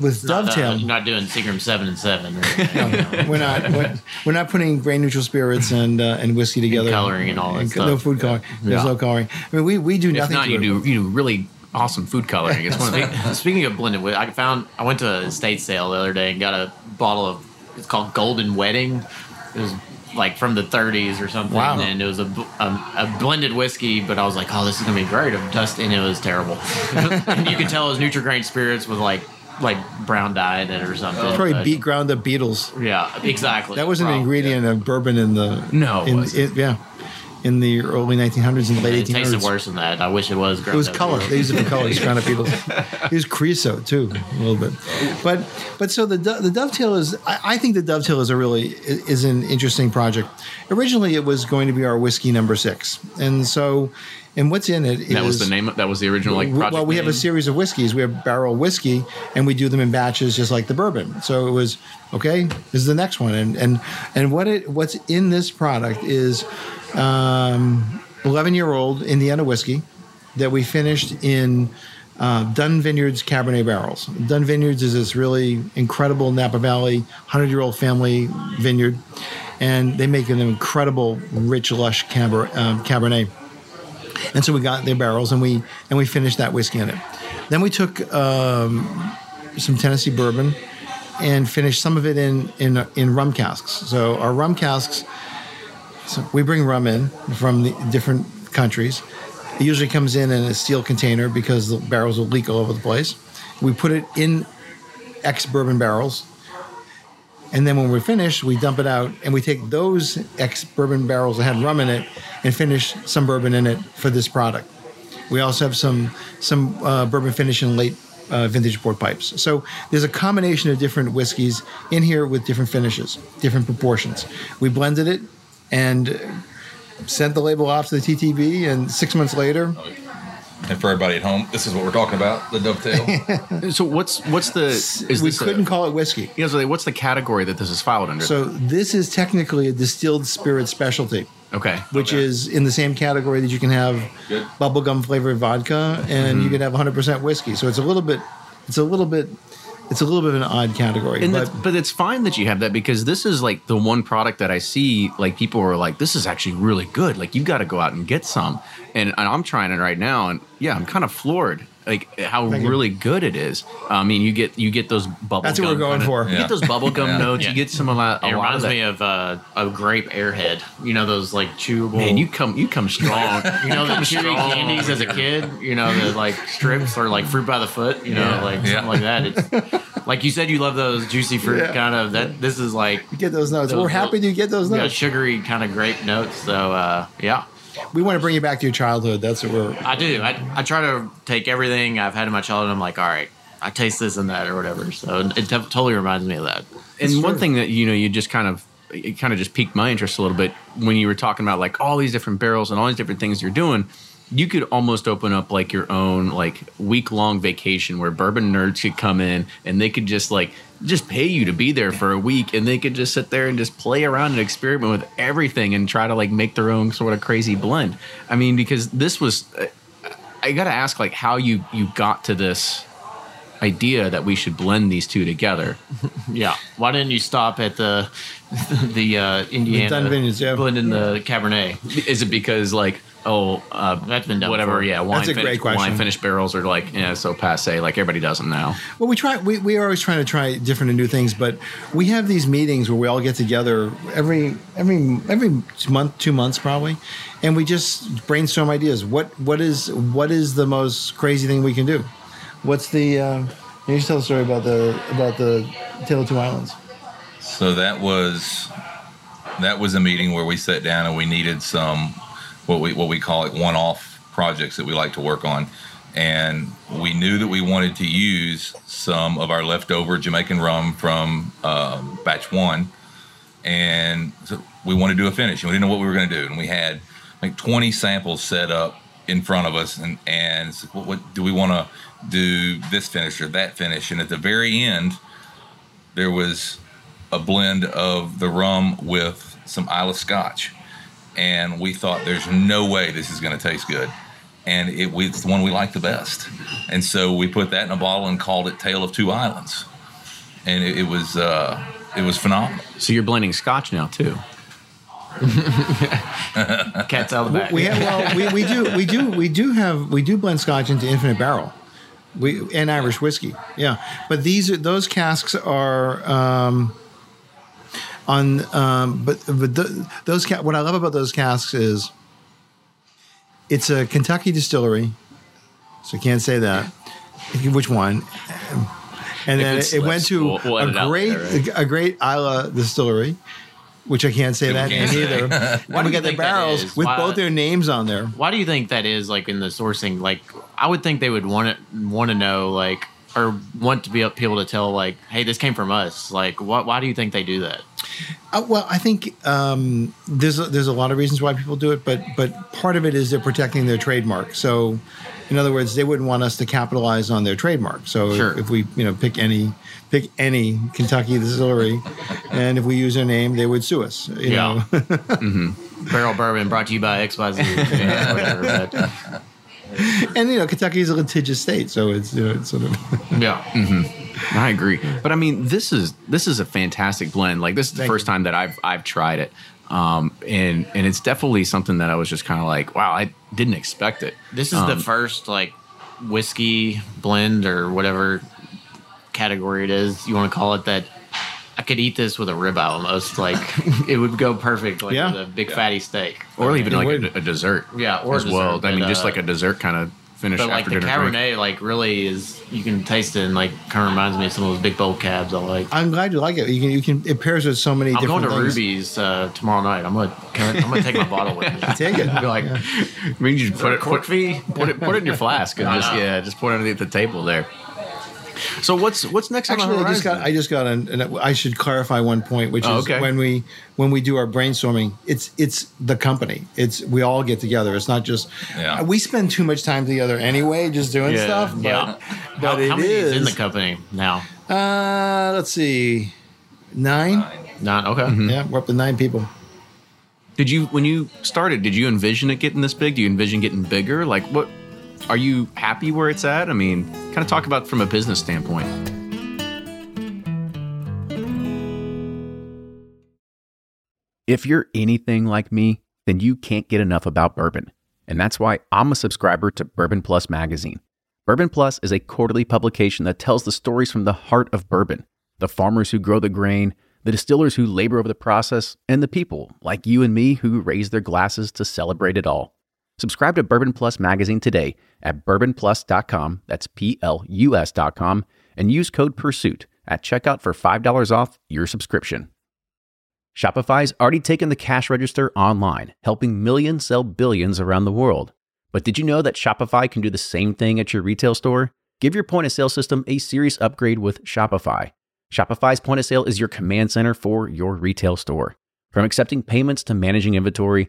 Speaker 3: with
Speaker 1: Not, uh,
Speaker 3: dovetail,
Speaker 1: you're not doing Seagram seven and seven. anything.
Speaker 3: we're not we're, we're not putting grain neutral spirits and uh, and whiskey together.
Speaker 1: coloring and all that
Speaker 3: No
Speaker 1: stuff.
Speaker 3: food coloring. There's
Speaker 2: Yeah.
Speaker 3: no coloring. I mean, we, we do
Speaker 2: If
Speaker 3: nothing.
Speaker 2: not, you do you do really awesome food coloring. It's one of the
Speaker 1: Speaking of blended, I found I went to a estate sale the other day and got a bottle of it's called Golden Wedding. It was like from the 30s or something,
Speaker 3: Wow.
Speaker 1: and it was a, bl- um, a blended whiskey. But I was like, oh, this is gonna be great. Of dust, and it was terrible. and you could tell it was neutral grain spirits with like like brown dye in it or something.
Speaker 3: probably
Speaker 1: but-
Speaker 3: beat ground up beetles.
Speaker 1: Yeah, exactly.
Speaker 3: That was an
Speaker 1: Probably.
Speaker 3: ingredient of bourbon in the
Speaker 2: No, it
Speaker 3: in, it- yeah, in the early 1900s and late
Speaker 1: It
Speaker 3: 1800s.
Speaker 1: tasted worse than that. I wish it was.
Speaker 3: It was color. They used it for color. ground up beetles. It was creosote too, a little bit. But but so the the dovetail is. I, I think the dovetail is a really is an interesting project. Originally, it was going to be our whiskey number six, and so and what's in it is
Speaker 2: that was the name. That was the original like project.
Speaker 3: well, we have a series of whiskeys. We have Barrell whiskey, and we do them in batches, just like the bourbon. So it was okay. This is the next one, and and and what it what's in this product is um, eleven year old Indiana whiskey that we finished in. Uh, Dunn Vineyards Cabernet barrels. Dunn Vineyards is this really incredible Napa Valley, hundred year old family vineyard, and they make an incredible, rich, lush um, Cabernet. And so we got their barrels and we and we finished that whiskey in it. Then we took um, some Tennessee bourbon and finished some of it in in in rum casks. So our rum casks, so we bring rum in from the different countries. It usually comes in in a steel container because the barrels will leak all over the place. We put it in ex bourbon barrels. And then when we're finished, we dump it out and we take those ex bourbon barrels that had rum in it and finish some bourbon in it for this product. We also have some some uh, bourbon finish in late uh, vintage port pipes. So there's a combination of different whiskeys in here with different finishes, different proportions. We blended it and sent the label off to the TTB, and six months later,
Speaker 6: And for everybody at home, this is what we're talking about the dovetail.
Speaker 2: So what's what's the is
Speaker 3: we
Speaker 2: this
Speaker 3: couldn't
Speaker 2: a,
Speaker 3: call it whiskey.
Speaker 2: you know, so what's the category that this is filed under?
Speaker 3: So this is technically a distilled spirit specialty.
Speaker 2: Okay,
Speaker 3: which is in the same category that you can have
Speaker 6: Good.
Speaker 3: bubblegum flavored vodka and you mm-hmm. can have 100% whiskey. So it's a little bit, it's a little bit, it's a little bit of an odd category.
Speaker 2: And
Speaker 3: but
Speaker 2: that's, but it's fine that you have that because this is like the one product that I see like people are like this is actually really good like you got to go out and get some and, and I'm trying it right now and yeah I'm kind of floored like how
Speaker 3: Thank you.
Speaker 2: really good it is I mean you get you get those bubble
Speaker 3: That's what we're going
Speaker 2: kinda-
Speaker 3: for.
Speaker 2: you
Speaker 6: Yeah.
Speaker 2: get those bubblegum
Speaker 6: Yeah.
Speaker 2: notes
Speaker 1: Yeah.
Speaker 2: you get some of that a
Speaker 1: It reminds
Speaker 2: of
Speaker 1: me of uh, a grape airhead. You know those like chewable.
Speaker 2: man you come you come strong
Speaker 1: you know the chewy candies as a kid. You know the like strips or like fruit by the foot. You know
Speaker 2: Yeah.
Speaker 1: like
Speaker 6: Yeah.
Speaker 1: something like that. It's like you said you love those juicy fruit
Speaker 3: Yeah.
Speaker 1: kind of. That this is like
Speaker 3: you get those notes.
Speaker 1: Those
Speaker 3: we're happy to get those
Speaker 1: yeah,
Speaker 3: notes.
Speaker 1: sugary kind of grape notes. So uh, yeah,
Speaker 3: We want to bring you back to your childhood. That's what we're.
Speaker 1: I do. I, I try to take everything I've had in my childhood. I'm like, all right, I taste this and that or whatever. So it t- totally reminds me of that.
Speaker 2: and one
Speaker 3: true.
Speaker 2: thing that you know you just kind of it kind of just piqued my interest a little bit when you were talking about like all these different barrels and all these different things you're doing you could almost open up like your own like week long vacation where bourbon nerds could come in and they could just like just pay you to be there for a week and they could just sit there and just play around and experiment with everything and try to like make their own sort of crazy blend i mean because this was i gotta ask like how you you got to this idea that we should blend these two together
Speaker 1: Yeah. Why didn't you stop at the the uh, Indiana
Speaker 3: Dunn Vineyards, yeah.
Speaker 1: blending the Cabernet?
Speaker 2: Is it because like oh uh,
Speaker 1: That's been done
Speaker 2: whatever
Speaker 1: before.
Speaker 2: yeah wine
Speaker 3: That's a
Speaker 2: fin-
Speaker 3: great question.
Speaker 2: wine finished barrels are like yeah so passe like everybody does them now
Speaker 3: Well, we try. We, we are always trying to try different and new things, but we have these meetings where we all get together every every every month, two months probably, and we just brainstorm ideas. What what is what is the most crazy thing we can do? What's the? Uh, can you just tell the story about the about the Tale of Two Islands?
Speaker 6: So that was that was a meeting where we sat down and we needed some what we what we call it one off projects that we like to work on. And we knew that we wanted to use some of our leftover Jamaican rum from uh, batch one, and so we wanted to do a finish, and we didn't know what we were going to do. And we had like 20 samples set up in front of us, and and what, what do we want to do this finish or that finish? And at the very end, there was a blend of the rum with some Islay Scotch, and we thought there's no way this is going to taste good, and it we, it's the one we like the best, and so we put that in a bottle and called it Tale of Two Islands, and it, it was uh, it was phenomenal.
Speaker 2: so you're blending scotch now too
Speaker 1: Cat's out of the bag.
Speaker 3: We have well, we, we do we do we do have we do blend Scotch into Infinite Barrel, we and Irish whiskey. Yeah, but these are those casks are. Um, on um, but but th- those ca- what I love about those casks is it's a Kentucky distillery, so I can't say that which one. And then
Speaker 2: it's
Speaker 3: it went to
Speaker 2: we'll- we'll
Speaker 3: a great
Speaker 2: there,
Speaker 3: a great Islay distillery, which I can't say that
Speaker 6: can't
Speaker 3: name
Speaker 6: say.
Speaker 3: either.
Speaker 1: Why
Speaker 3: and we got the barrels with
Speaker 1: Why-
Speaker 3: both their names on there.
Speaker 1: Why do you think that is? Like in the sourcing, like I would think they would want it, want to know, like, or want to be able to tell, like, hey, this came from us. Like, what? Why do you think they do that?
Speaker 3: Uh, well, I think um, there's a, there's a lot of reasons why people do it, but but part of it is they're protecting their trademark. So, in other words, they wouldn't want us to capitalize on their trademark. So
Speaker 1: Sure.
Speaker 3: if, if we you know pick any pick any Kentucky distillery, and if we use their name, they would sue us. You
Speaker 1: Yeah.
Speaker 3: know,
Speaker 1: Barrell bourbon brought to you by XYZ. yeah, whatever, but,
Speaker 3: and you know Kentucky is a litigious state, so it's you know it's sort of
Speaker 1: yeah.
Speaker 2: I agree, but I mean, this is this is a fantastic blend. Like this is the
Speaker 3: Thank
Speaker 2: first
Speaker 3: you.
Speaker 2: time that I've I've tried it, um, and and it's definitely something that I was just kind of like, wow, I didn't expect it.
Speaker 1: This is
Speaker 2: Um,
Speaker 1: the first like whiskey blend or whatever category it is you want to call it that I could eat this with a ribeye almost. Like it would go perfect like
Speaker 3: Yeah.
Speaker 1: with a big fatty steak.
Speaker 2: or even like a, a dessert,
Speaker 1: Yeah, or
Speaker 2: as well.
Speaker 1: dessert,
Speaker 2: I mean,
Speaker 1: but,
Speaker 2: just
Speaker 1: uh,
Speaker 2: like a dessert kind of
Speaker 7: finish
Speaker 1: But like
Speaker 7: after
Speaker 1: the
Speaker 7: dinner.
Speaker 1: Cabernet,
Speaker 7: drink.
Speaker 1: like really is you can taste it and like kind of reminds me of some of those big bold cabs I like.
Speaker 3: I'm glad you like it. You can you can it pairs with so many things?
Speaker 1: I'm
Speaker 3: different
Speaker 1: going to
Speaker 3: things.
Speaker 1: Ruby's uh, tomorrow night. I'm gonna I- I'm gonna take my bottle with me.
Speaker 3: Take it.
Speaker 7: Be like, I mean, you put it,
Speaker 1: a cork
Speaker 7: put,
Speaker 1: fee?
Speaker 7: put it, put it in your flask, and just yeah, just put it underneath the table there. So what's what's next on
Speaker 3: Actually,
Speaker 7: the
Speaker 3: I just got? I just got an, an I should clarify one point, which
Speaker 7: Oh,
Speaker 3: is
Speaker 7: okay.
Speaker 3: when we when we do our brainstorming, it's it's the company. It's we all get together. It's not just
Speaker 6: Yeah.
Speaker 3: we spend too much time together anyway, just doing
Speaker 7: Yeah,
Speaker 3: stuff. But,
Speaker 1: yeah.
Speaker 3: but
Speaker 1: how,
Speaker 3: it
Speaker 1: how many is in the company now?
Speaker 3: Uh, let's see, nine.
Speaker 1: Nine. okay.
Speaker 7: Mm-hmm.
Speaker 3: Yeah, we're up to nine people.
Speaker 7: Did you when you started? Did you envision it getting this big? Do you envision getting bigger? Like, what are you happy where it's at? I mean, kind of talk about from a business standpoint.
Speaker 2: If you're anything like me, then you can't get enough about bourbon. And that's why I'm a subscriber to Bourbon Plus magazine. Bourbon Plus is a quarterly publication that tells the stories from the heart of bourbon the farmers who grow the grain, the distillers who labor over the process, and the people like you and me who raise their glasses to celebrate it all. Subscribe to Bourbon Plus magazine today at bourbonplus.com, that's P L U S.com, and use code PURSUIT at checkout for $5 off your subscription. Shopify's already taken the cash register online, helping millions sell billions around the world. But did you know that Shopify can do the same thing at your retail store? Give your point of sale system a serious upgrade with Shopify. Shopify's point of sale is your command center for your retail store. From accepting payments to managing inventory,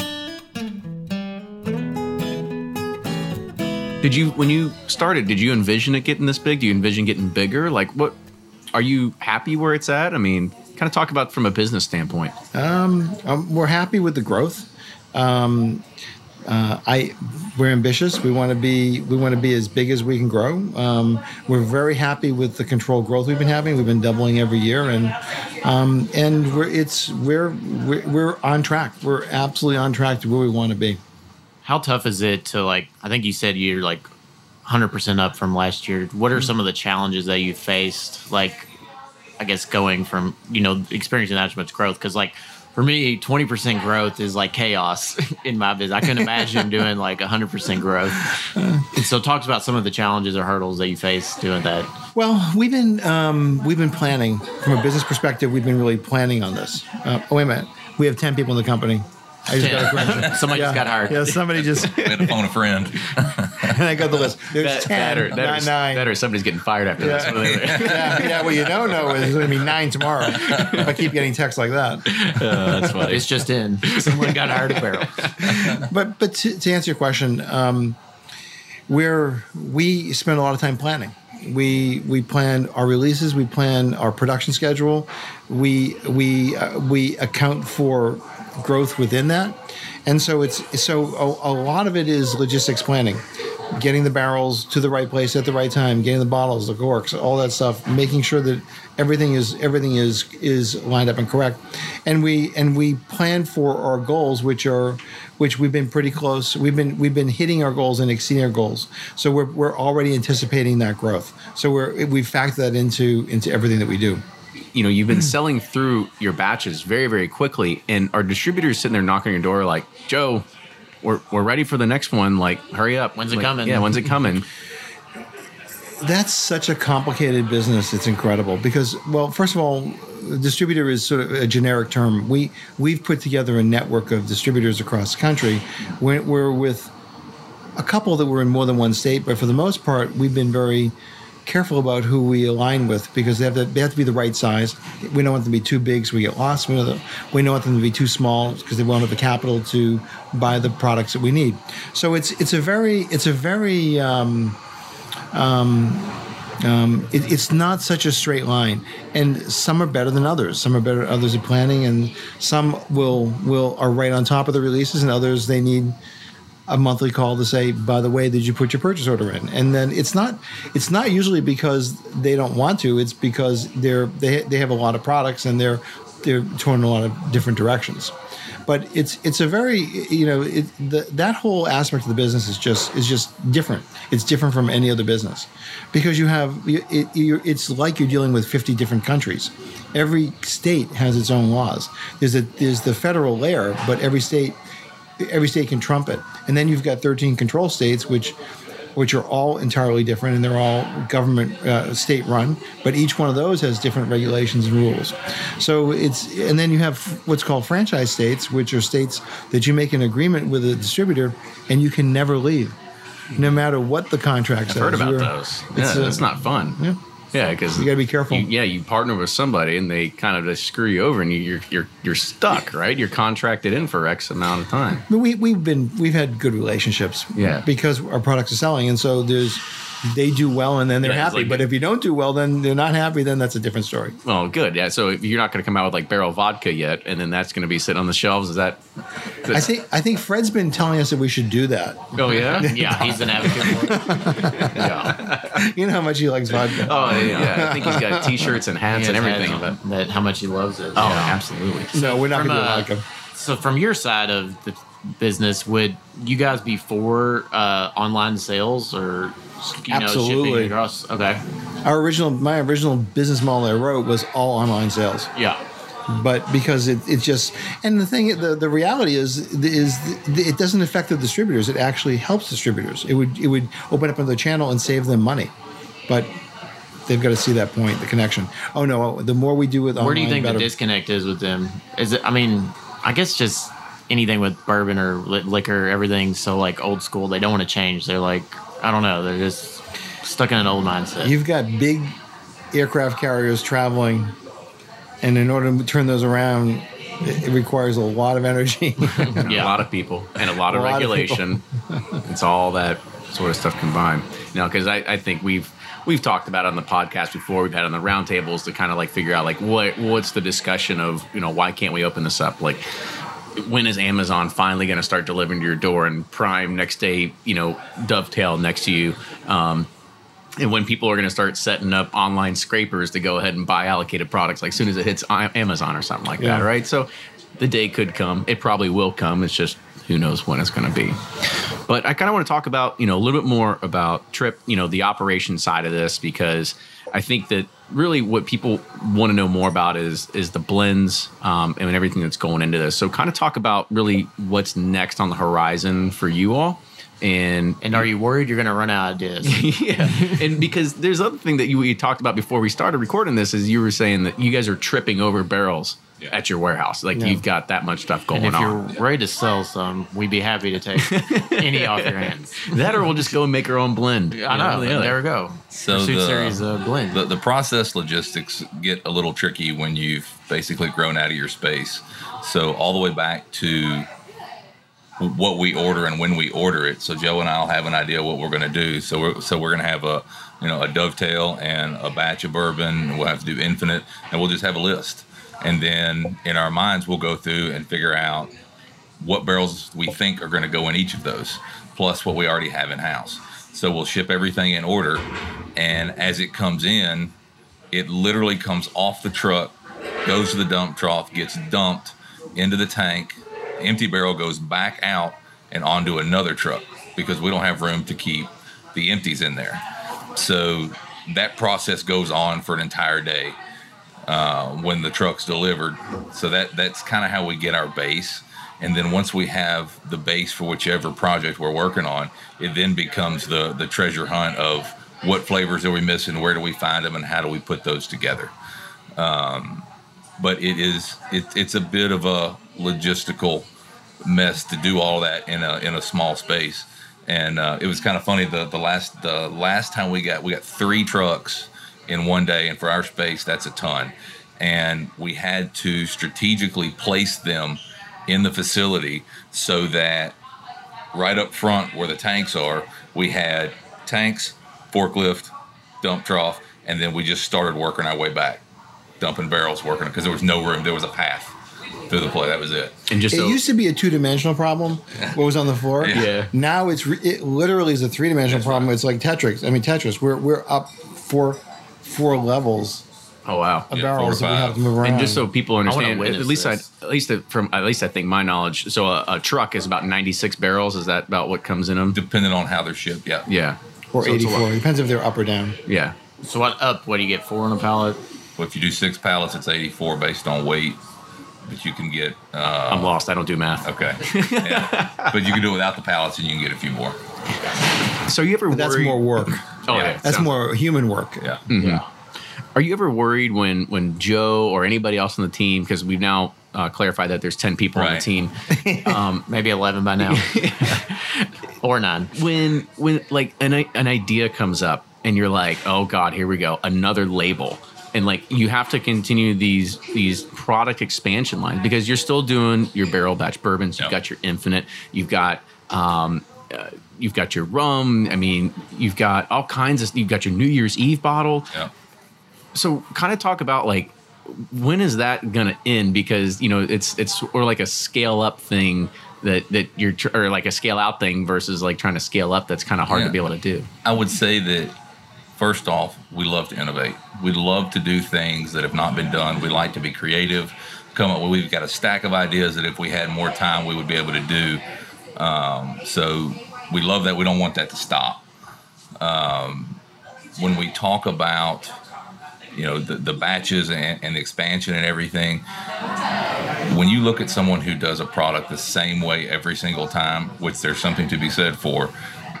Speaker 7: Did you when you started? Did you envision it getting this big? Do you envision getting bigger? Like, what are you happy where it's at? I mean, kind of talk about from a business standpoint.
Speaker 3: Um, we're happy with the growth. Um, uh, I we're ambitious. We want to be we want to be as big as we can grow. Um, we're very happy with the controlled growth we've been having. We've been doubling every year, and um, and we're it's we're, we're we're on track. We're absolutely on track to where we want to be.
Speaker 1: How tough is it to like? I think you said you're like 100 percent up from last year. What are some of the challenges that you faced? Like, I guess going from you know experiencing that much growth because like for me 20 percent growth is like chaos in my business. I couldn't imagine doing like 100 percent growth. And so talks about some of the challenges or hurdles that you face doing that.
Speaker 3: Well, we've been um, we've been planning from a business perspective. We've been really planning on this. Uh, oh wait a minute, we have ten people in the company. I just got a correction.
Speaker 1: Somebody just got hired.
Speaker 3: Yeah, somebody just
Speaker 6: We had to phone a friend.
Speaker 3: and I got the list. There's
Speaker 7: That,
Speaker 3: ten,
Speaker 7: that or, that,
Speaker 3: not
Speaker 7: or,
Speaker 3: nine.
Speaker 7: that or somebody's getting fired after
Speaker 3: Yeah.
Speaker 7: this.
Speaker 3: yeah, yeah. What you don't know is it's going to be nine tomorrow. If I keep getting texts like that.
Speaker 7: Uh, that's funny.
Speaker 1: It's just in. Someone got hired at Barrell.
Speaker 3: But but to, to answer your question, um, we're we spend a lot of time planning. We we plan our releases. We plan our production schedule. We we uh, we account for growth within that, and so it's so a, a lot of it is logistics planning, getting the barrels to the right place at the right time, getting the bottles, the corks, all that stuff, making sure that everything is everything is is lined up and correct, and we and we plan for our goals, which are which we've been pretty close. We've been we've been hitting our goals and exceeding our goals. So we're we're already anticipating that growth. So we're we factor that into into everything that we do.
Speaker 7: You know, you've been selling through your batches very, very quickly, and our distributors sitting there knocking on your door, like, Joe, we're, we're ready for the next one. Like, hurry up.
Speaker 1: When's it
Speaker 7: Like,
Speaker 1: coming?
Speaker 7: Yeah, when's it coming?
Speaker 3: That's such a complicated business. It's incredible because, well, first of all, distributor is sort of a generic term. We we've put together a network of distributors across the country. We're, we're with a couple that were in more than one state, but for the most part, we've been very careful about who we align with because they have to they have to be the right size. We don't want them to be too big, so we get lost. We, we don't want them to be too small because they won't have the capital to buy the products that we need. So it's it's a very it's a very um, um, it, it's not such a straight line, and some are better than others. Some are better. Others are planning, and some will will are right on top of the releases, and others they need a monthly call to say, by the way, did you put your purchase order in? And then it's not it's not usually because they don't want to. It's because they're they they have a lot of products and they're they're torn in a lot of different directions. But it's it's a very you know it, the, that whole aspect of the business is just is just different. It's different from any other business because you have it, you're, it's like you're dealing with 50 different countries. Every state has its own laws. There's a there's the federal layer, but every state every state can trump it. And then you've got 13 control states, which which are all entirely different and they're all government uh, state run but each one of those has different regulations and rules so it's and then you have what's called franchise states which are states that you make an agreement with a distributor and you can never leave no matter what the contract
Speaker 2: I've
Speaker 3: says
Speaker 2: heard about
Speaker 3: You're-
Speaker 2: those.
Speaker 3: it's
Speaker 2: yeah, it's not fun.
Speaker 3: yeah.
Speaker 2: Yeah, because
Speaker 3: You gotta be careful.
Speaker 2: yeah, you partner with somebody and they kind of just screw you over, and you, you're you're you're stuck, right? You're contracted in for X amount of time.
Speaker 3: But we we've been we've had good relationships.
Speaker 2: Yeah.
Speaker 3: Because our products are selling, and so there's they do well, and then they're
Speaker 2: Yeah,
Speaker 3: happy.
Speaker 2: like-
Speaker 3: but if you don't do well, then they're not happy. Then that's a different story.
Speaker 2: Well, good. Yeah. So if you're not going to come out with like Barrell vodka yet, and then that's going to be sitting on the shelves. Is that?
Speaker 3: I think I think Fred's been telling us that we should do that.
Speaker 2: Oh yeah.
Speaker 1: Yeah, he's an advocate for it.
Speaker 2: yeah.
Speaker 3: You know how much he likes vodka.
Speaker 2: Oh yeah, yeah. I think he's got T-shirts and hats and everything.
Speaker 1: had
Speaker 2: But,
Speaker 1: that how much he loves it.
Speaker 2: oh,
Speaker 1: Yeah.
Speaker 2: absolutely.
Speaker 3: no, we're not going to do
Speaker 1: uh,
Speaker 3: vodka.
Speaker 1: So from your side of the business, would you guys be for uh, online sales or you know
Speaker 3: Absolutely.
Speaker 1: across? Okay,
Speaker 3: Our original, my original business model I wrote was all online sales.
Speaker 1: yeah,
Speaker 3: but because it, it just and the thing the, the reality is is it doesn't affect the distributors it actually helps distributors it would it would open up another channel and save them money but they've got to see that point the connection oh no oh, the more we do with online,
Speaker 1: where do you think the disconnect is with them? Is it? I mean, I guess just anything with bourbon or li- liquor, everything's so like old school. They don't want to change. They're like, I don't know. They're just stuck in an old mindset.
Speaker 3: you've got big aircraft carriers traveling and in order to turn those around it, it requires a lot of energy
Speaker 1: Yeah.
Speaker 2: a lot of people and a lot of
Speaker 3: A lot of
Speaker 2: regulation. it's all that sort of stuff combined. You know, because I, I think we've we've talked about it on the podcast before. We've had on the roundtables to kind of like figure out like what what's the discussion of you know why can't we open this up like. When is Amazon finally going to start delivering to your door and Prime next day, you know, dovetail next to you? Um, and when people are going to start setting up online scrapers to go ahead and buy allocated products, like as soon as it hits Amazon or something like
Speaker 3: Yeah.
Speaker 2: that, right? So the day could come. It probably will come. It's just who knows when it's going to be. But I kind of want to talk about, you know, a little bit more about Tripp, you know, the operation side of this because I think that really what people want to know more about is is the blends um, and everything that's going into this. So kind of talk about really what's next on the horizon for you all. And
Speaker 1: and are you worried you're going to run out of ideas?
Speaker 2: yeah, and because there's other thing that you we talked about before we started recording this is you were saying that you guys are tripping over barrels at your warehouse, like
Speaker 3: Yeah.
Speaker 2: you've got that much stuff going
Speaker 1: and if you're ready to sell some, we'd be happy to take any off your hands.
Speaker 2: That or we'll just go and make our own blend.
Speaker 1: I know.
Speaker 2: Yeah.
Speaker 1: There we go.
Speaker 6: So
Speaker 1: Pursuit
Speaker 6: the-
Speaker 1: series uh, blend.
Speaker 6: The, the process logistics get a little tricky when you've basically grown out of your space. So all the way back to what we order and when we order it. So Joe and I'll have an idea what we're going to do. So we're so we're going to have a you know a dovetail and a batch of bourbon. We'll have to do infinite, and we'll just have a list. And then in our minds, we'll go through and figure out what barrels we think are going to go in each of those, plus what we already have in house. So we'll ship everything in order, and as it comes in, it literally comes off the truck, goes to the dump trough, gets dumped into the tank. Empty barrel goes back out and onto another truck because we don't have room to keep the empties in there. So that process goes on for an entire day uh, when the truck's delivered. So that that's kind of how we get our base. And then once we have the base for whichever project we're working on, it then becomes the the treasure hunt of what flavors are we missing, where do we find them, and how do we put those together. Um, but it is it, it's a bit of a logistical mess to do all that in a in a small space. and uh, it was kind of funny. The the last the last time we got we got three trucks in one day, and for our space, that's a ton. And we had to strategically place them in the facility so that right up front where the tanks are, we had tanks, forklift, dump trough, and then we just started working our way back, dumping barrels, working because there was no room. There was a path through the play. That was it.
Speaker 2: And just
Speaker 3: It
Speaker 2: so,
Speaker 3: used to be a two dimensional problem. What was on the floor?
Speaker 2: Yeah.
Speaker 3: Now it's re- it literally is a three dimensional problem. It's like Tetris. I mean Tetris. We're we're up four four levels
Speaker 2: oh wow.
Speaker 3: of
Speaker 6: Yeah,
Speaker 3: barrels
Speaker 6: four
Speaker 3: that
Speaker 6: or
Speaker 3: we have to move around.
Speaker 2: And just so people
Speaker 1: wanna
Speaker 2: understand, at least I, at least from at least I think my knowledge. So a, a truck is about ninety six barrels. Is that about what comes in them?
Speaker 6: Depending on how they're shipped, yeah.
Speaker 2: Yeah.
Speaker 3: or
Speaker 2: So it's a
Speaker 3: eighty
Speaker 2: lot.
Speaker 3: four. Depends if they're up or down.
Speaker 2: Yeah.
Speaker 1: So what up? What do you get? Four on a pallet?
Speaker 6: Well, if you do six pallets, it's 84 based on weight. But you can get uh,
Speaker 2: I'm lost. I don't do math.
Speaker 6: okay, yeah. but you can do it without the pallets, and you can get a few more.
Speaker 2: So you ever
Speaker 3: But that's
Speaker 2: worry?
Speaker 3: more work.
Speaker 2: Oh,
Speaker 6: Yeah.
Speaker 2: yeah.
Speaker 3: That's
Speaker 2: sounds-
Speaker 3: more human work.
Speaker 6: Yeah,
Speaker 2: Mm-hmm. Are you ever worried when when Joe or anybody else on the team? Because we've now uh, clarified that there's ten people on the team. Um,
Speaker 1: Maybe eleven by now, or nine.
Speaker 2: when when like an an idea comes up and you're like, oh god, here we go, another label, and like you have to continue these these product expansion lines because you're still doing your barrel batch bourbons. You've
Speaker 6: Yeah.
Speaker 2: got your infinite. You've got um, uh, you've got your rum. I mean, you've got all kinds of. You've got your New Year's Eve bottle.
Speaker 6: yeah.
Speaker 2: so kind of talk about like when is that gonna end because you know it's it's or like a scale up thing that that you're tr- or like a scale out thing versus like trying to scale up that's kind of hard to be able to do
Speaker 6: I would say that first off, we love to innovate. We love to do things that have not been done. We like to be creative. Come up, with we've got a stack of ideas that if we had more time, we would be able to do. Um, so we love that. We don't want that to stop. Um, when we talk about, you know, the, the batches and, and the expansion and everything, when you look at someone who does a product the same way every single time, which there's something to be said for,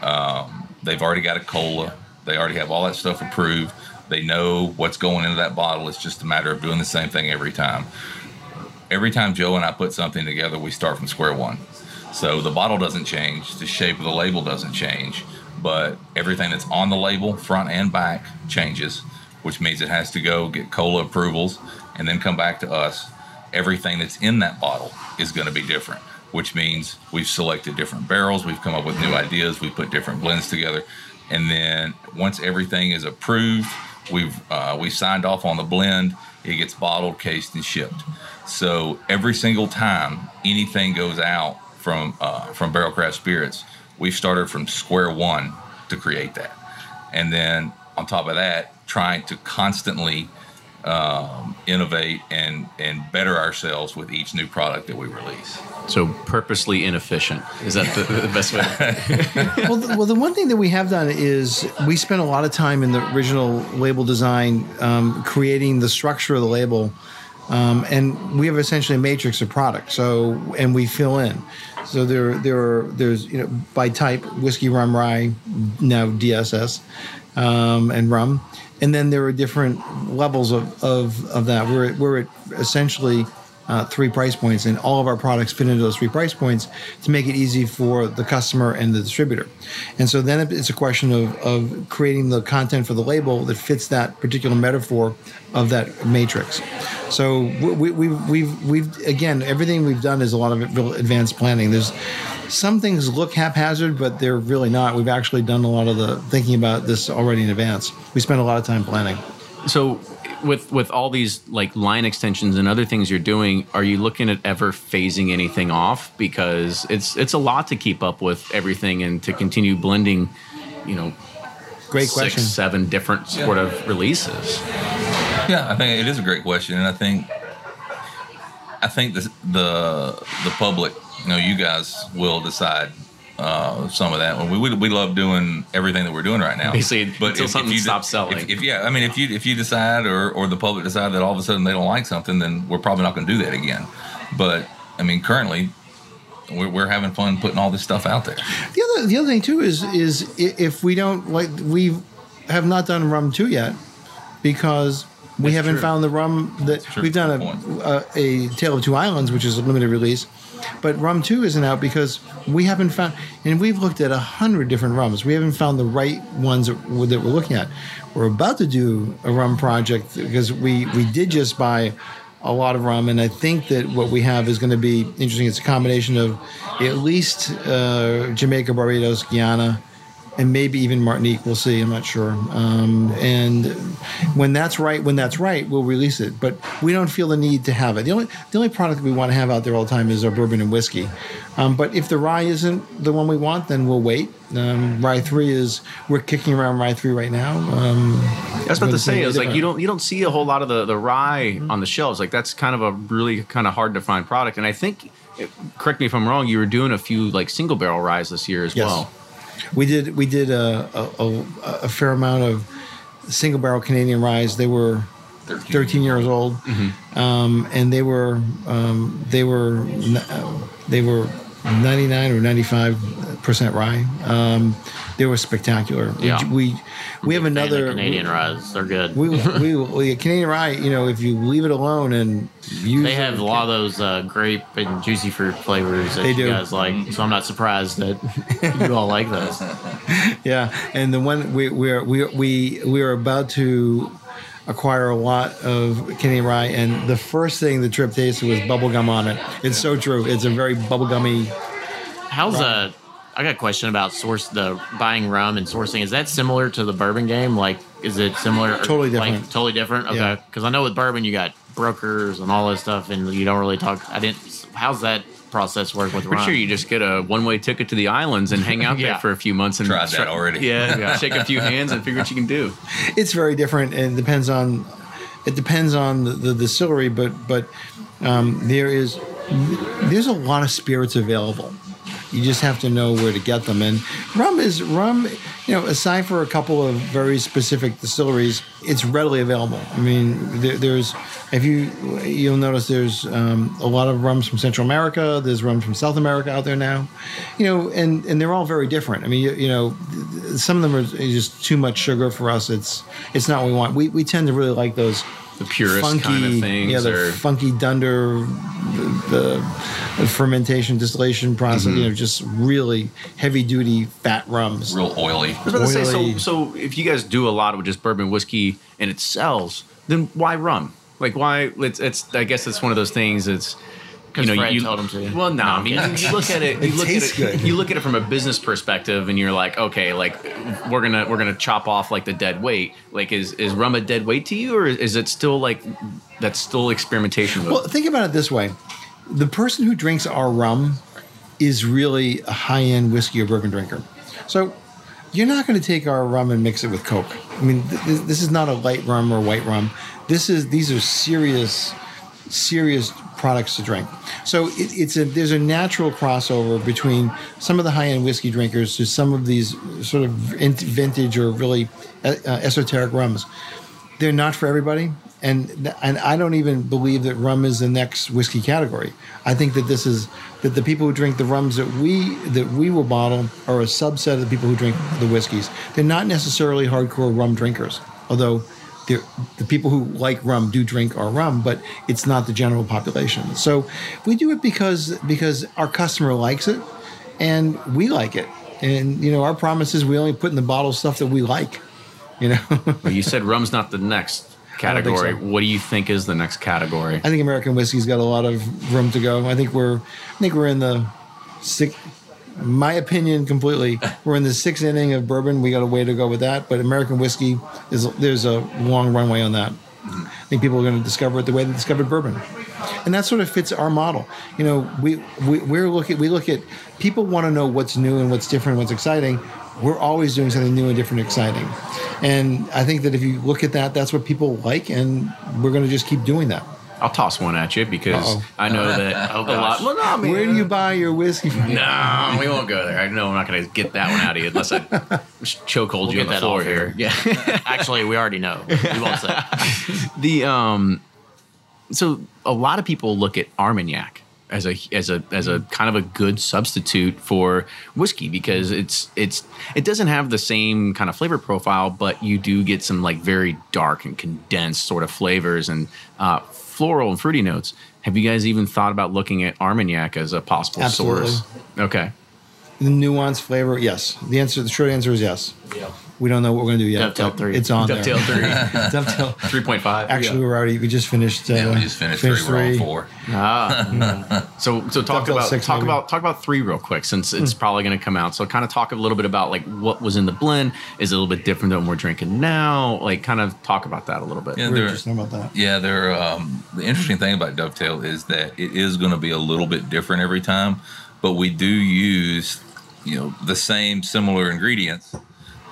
Speaker 6: um, they've already got a COLA, they already have all that stuff approved, they know what's going into that bottle. It's just a matter of doing the same thing every time. Every time Joe and I put something together, we start from square one. So the bottle doesn't change, the shape of the label doesn't change, but everything that's on the label, front and back, changes, which means it has to go get COLA approvals and then come back to us. Everything that's in that bottle is going to be different, which means we've selected different barrels, we've come up with new ideas, we've put different blends together, and then once everything is approved, we've uh, we signed off on the blend. It gets bottled, cased, and shipped. So every single time anything goes out from uh, from Barrell Craft Spirits, we've started from square one to create that, and then on top of that, trying to constantly um, innovate and and better ourselves with each new product that we release.
Speaker 2: so purposely inefficient is that the, the best way
Speaker 3: well, the, well, the one thing that we have done is we spent a lot of time in the original label design, um, creating the structure of the label, um, and we have essentially a matrix of products. So, and we fill in. So there, there are there's you know by type whiskey, rum, rye, now DSS, um, and rum, and then there are different levels of of, of that. We're we're at essentially uh, three price points, and all of our products fit into those three price points to make it easy for the customer and the distributor. And so then it's a question of, of creating the content for the label that fits that particular metaphor of that matrix. So we, we, we've, we've, again, everything we've done is a lot of advanced planning. There's some things look haphazard, but they're really not. We've actually done a lot of the thinking about this already in advance. We spent a lot of time planning.
Speaker 2: so with with all these like line extensions and other things you're doing are you looking at ever phasing anything off? Because it's it's a lot to keep up with everything and to continue blending you know
Speaker 3: Great
Speaker 2: six
Speaker 3: question.
Speaker 2: seven different sort of releases.
Speaker 6: Yeah, I think it is a great question, and I think I think the the the public, you know, you guys will decide uh, some of that. We, we we love doing everything that we're doing right now.
Speaker 2: Basically, until something
Speaker 6: you de-
Speaker 2: stops selling.
Speaker 6: If, if yeah, I mean, if you if you decide or or the public decide that all of a sudden they don't like something, then we're probably not going to do that again. But I mean, currently. We're, we're having fun putting all this stuff out there.
Speaker 3: The other the other thing too is is if we don't like we have not done rum two yet because we
Speaker 6: That's
Speaker 3: haven't
Speaker 6: true.
Speaker 3: found the rum that we've done a, a a Tale of Two Islands, which is a limited release, But rum two isn't out because we haven't found, and we've looked at a hundred different rums. We haven't found the right ones that we're looking at. We're about to do a rum project because we we did just buy a lot of rum, and I think that what we have is going to be interesting. It's a combination of at least uh, Jamaica, Barbados, Guyana, and maybe even Martinique. We'll see. I'm not sure. Um, and when that's right, when that's right, we'll release it. But we don't feel the need to have it. The only the only product we want to have out there all the time is our bourbon and whiskey. Um, but if the rye isn't the one we want, then we'll wait. Um, rye three is we're kicking around rye three right now. Um,
Speaker 2: I was about to say,
Speaker 3: it's
Speaker 2: it's like you don't you don't see a whole lot of the the rye on the shelves. Like that's kind of a really kind of hard to find product. And I think, correct me if I'm wrong, you were doing a few like single barrel ryes this year as
Speaker 3: Yes.
Speaker 2: well.
Speaker 3: We did we did a, a, a, a fair amount of single barrel Canadian ryes. They were 13 years old, um, and they were um, they were uh, they were 99 or 95 percent rye. Um, they were spectacular. We-
Speaker 1: Yeah.
Speaker 3: We we have another
Speaker 1: Canadian rye. They're good.
Speaker 3: We, we, we Canadian rye. You know, if you leave it alone and use
Speaker 1: they have a lot of those uh, grape and juicy fruit flavors that
Speaker 3: They
Speaker 1: you
Speaker 3: do.
Speaker 1: guys like. So I'm not surprised that you all like those.
Speaker 3: Yeah, and the one we we're we we we are about to acquire a lot of Canadian rye, and the first thing the Tripp tasted was bubblegum on it. It's so true. It's a very bubblegummy.
Speaker 1: How's uh I got a question about source the buying rum and sourcing. Is that similar to the bourbon game? Like, is it similar?
Speaker 3: Totally
Speaker 1: like,
Speaker 3: different.
Speaker 1: totally different. Okay,
Speaker 3: Yeah.
Speaker 1: because I know with bourbon you got brokers and all this stuff, and you don't really talk. I didn't. How's that process work with
Speaker 2: Pretty
Speaker 1: rum?
Speaker 2: sure you just get a one way ticket to the islands and hang out
Speaker 1: Yeah.
Speaker 2: there for a few months and
Speaker 6: Tried that already.
Speaker 2: Yeah,
Speaker 1: Yeah.
Speaker 2: shake a few hands and figure what you can do.
Speaker 3: It's very different, and it depends on it depends on the, the distillery, but but um, there is there's a lot of spirits available. You just have to know where to get them. And rum is rum, you know, aside for a couple of very specific distilleries, it's readily available. I mean, there, there's if you you'll notice there's um, a lot of rums from Central America. There's rum from South America out there now, you know, and and they're all very different. I mean, you, you know, some of them are just too much sugar for us. It's it's not what we want. We we tend to really like those
Speaker 2: The purest
Speaker 3: funky,
Speaker 2: kind of things.
Speaker 3: yeah, the
Speaker 2: or,
Speaker 3: funky dunder, the, the fermentation distillation process.
Speaker 2: Mm-hmm.
Speaker 3: You know, just really heavy duty fat rums.
Speaker 6: Real oily.
Speaker 2: I was about to say, so, so if you guys do a lot with just bourbon whiskey and it sells, then why rum? Like why? It's, it's I guess it's one of those things. It's
Speaker 1: 'Cause Fred told him to.
Speaker 2: Well, no,
Speaker 1: No,
Speaker 2: I mean you, you look at it. You
Speaker 3: It
Speaker 2: look
Speaker 3: tastes
Speaker 2: at it.
Speaker 3: good.
Speaker 2: You look at it from a business perspective, and you're like, okay, like we're gonna we're gonna chop off like the dead weight. Like, is is rum a dead weight to you, or is it still like that's still experimentation? With?
Speaker 3: Well, think about it this way: the person who drinks our rum is really a high end whiskey or bourbon drinker. So you're not going to take our rum and mix it with Coke. I mean, th- this, this is not a light rum or white rum. This is these are serious, serious products to drink. So it, it's a there's a natural crossover between some of the high end whiskey drinkers to some of these sort of vintage or really uh, uh, esoteric rums they're not for everybody and and I don't even believe that rum is the next whiskey category. I think that this is that the people who drink the rums that we that we will bottle are a subset of the people who drink the whiskeys. They're not necessarily hardcore rum drinkers, although the people who like rum do drink our rum, but it's not the general population. So we do it because because our customer likes it, and we like it. And you know, our promise is we only put in the bottle stuff that we like. You know.
Speaker 2: But you said rum's not the next category.
Speaker 3: so.
Speaker 2: What do you think is the next category?
Speaker 3: I think American whiskey's got a lot of room to go. I think we're, I think we're in the six. My opinion, completely, we're in the sixth inning of bourbon. We got a way to go with that, but American whiskey is there's a long runway on that. I think people are going to discover it the way they discovered bourbon, and that sort of fits our model. You know, we, we we're looking we look at people want to know what's new and what's different, and what's exciting. We're always doing something new and different, and exciting, and I think that if you look at that, that's what people like, and we're going to just keep doing that.
Speaker 2: I'll toss one at you because
Speaker 3: Uh-oh.
Speaker 2: I know that
Speaker 1: Oh,
Speaker 2: a lot. Well, no, I mean,
Speaker 3: Where do you buy your whiskey from?
Speaker 2: No, we won't go there. I know I'm not going to get that one out of you unless I chokehold
Speaker 1: We'll
Speaker 2: you on the
Speaker 1: that
Speaker 2: floor here.
Speaker 1: here.
Speaker 2: Yeah.
Speaker 1: Actually, we already know. We won't say.
Speaker 2: the um, so a lot of people look at Armagnac as a as a as a kind of a good substitute for whiskey because it's it's it doesn't have the same kind of flavor profile, but you do get some like very dark and condensed sort of flavors and uh, floral and fruity notes. Have you guys even thought about looking at Armagnac as a possible
Speaker 3: Absolutely.
Speaker 2: source? Okay.
Speaker 3: The nuance flavor, yes. The answer, the short answer is yes. We don't know what we're going to do yet.
Speaker 1: Dovetail three.
Speaker 3: It's on
Speaker 2: Dovetail
Speaker 3: there.
Speaker 2: three.
Speaker 3: Dovetail.
Speaker 2: 3.5.
Speaker 3: Actually, we're already. We just finished. Uh,
Speaker 6: Yeah, we just finished, three, we're on four.
Speaker 1: Ah,
Speaker 2: So so talk
Speaker 3: Dovetail
Speaker 2: about
Speaker 3: six,
Speaker 2: talk
Speaker 3: maybe.
Speaker 2: about talk about three real quick since it's probably going to come out. So kind of talk a little bit about like what was in the blend. Is it a little bit different than what we're drinking now? Like kind of talk about that a little bit.
Speaker 6: Yeah,
Speaker 3: We're
Speaker 6: there-
Speaker 3: about that.
Speaker 6: Yeah, there. Um, the interesting thing about Dovetail is that it is going to be a little bit different every time, but we do use, you know, the same similar ingredients.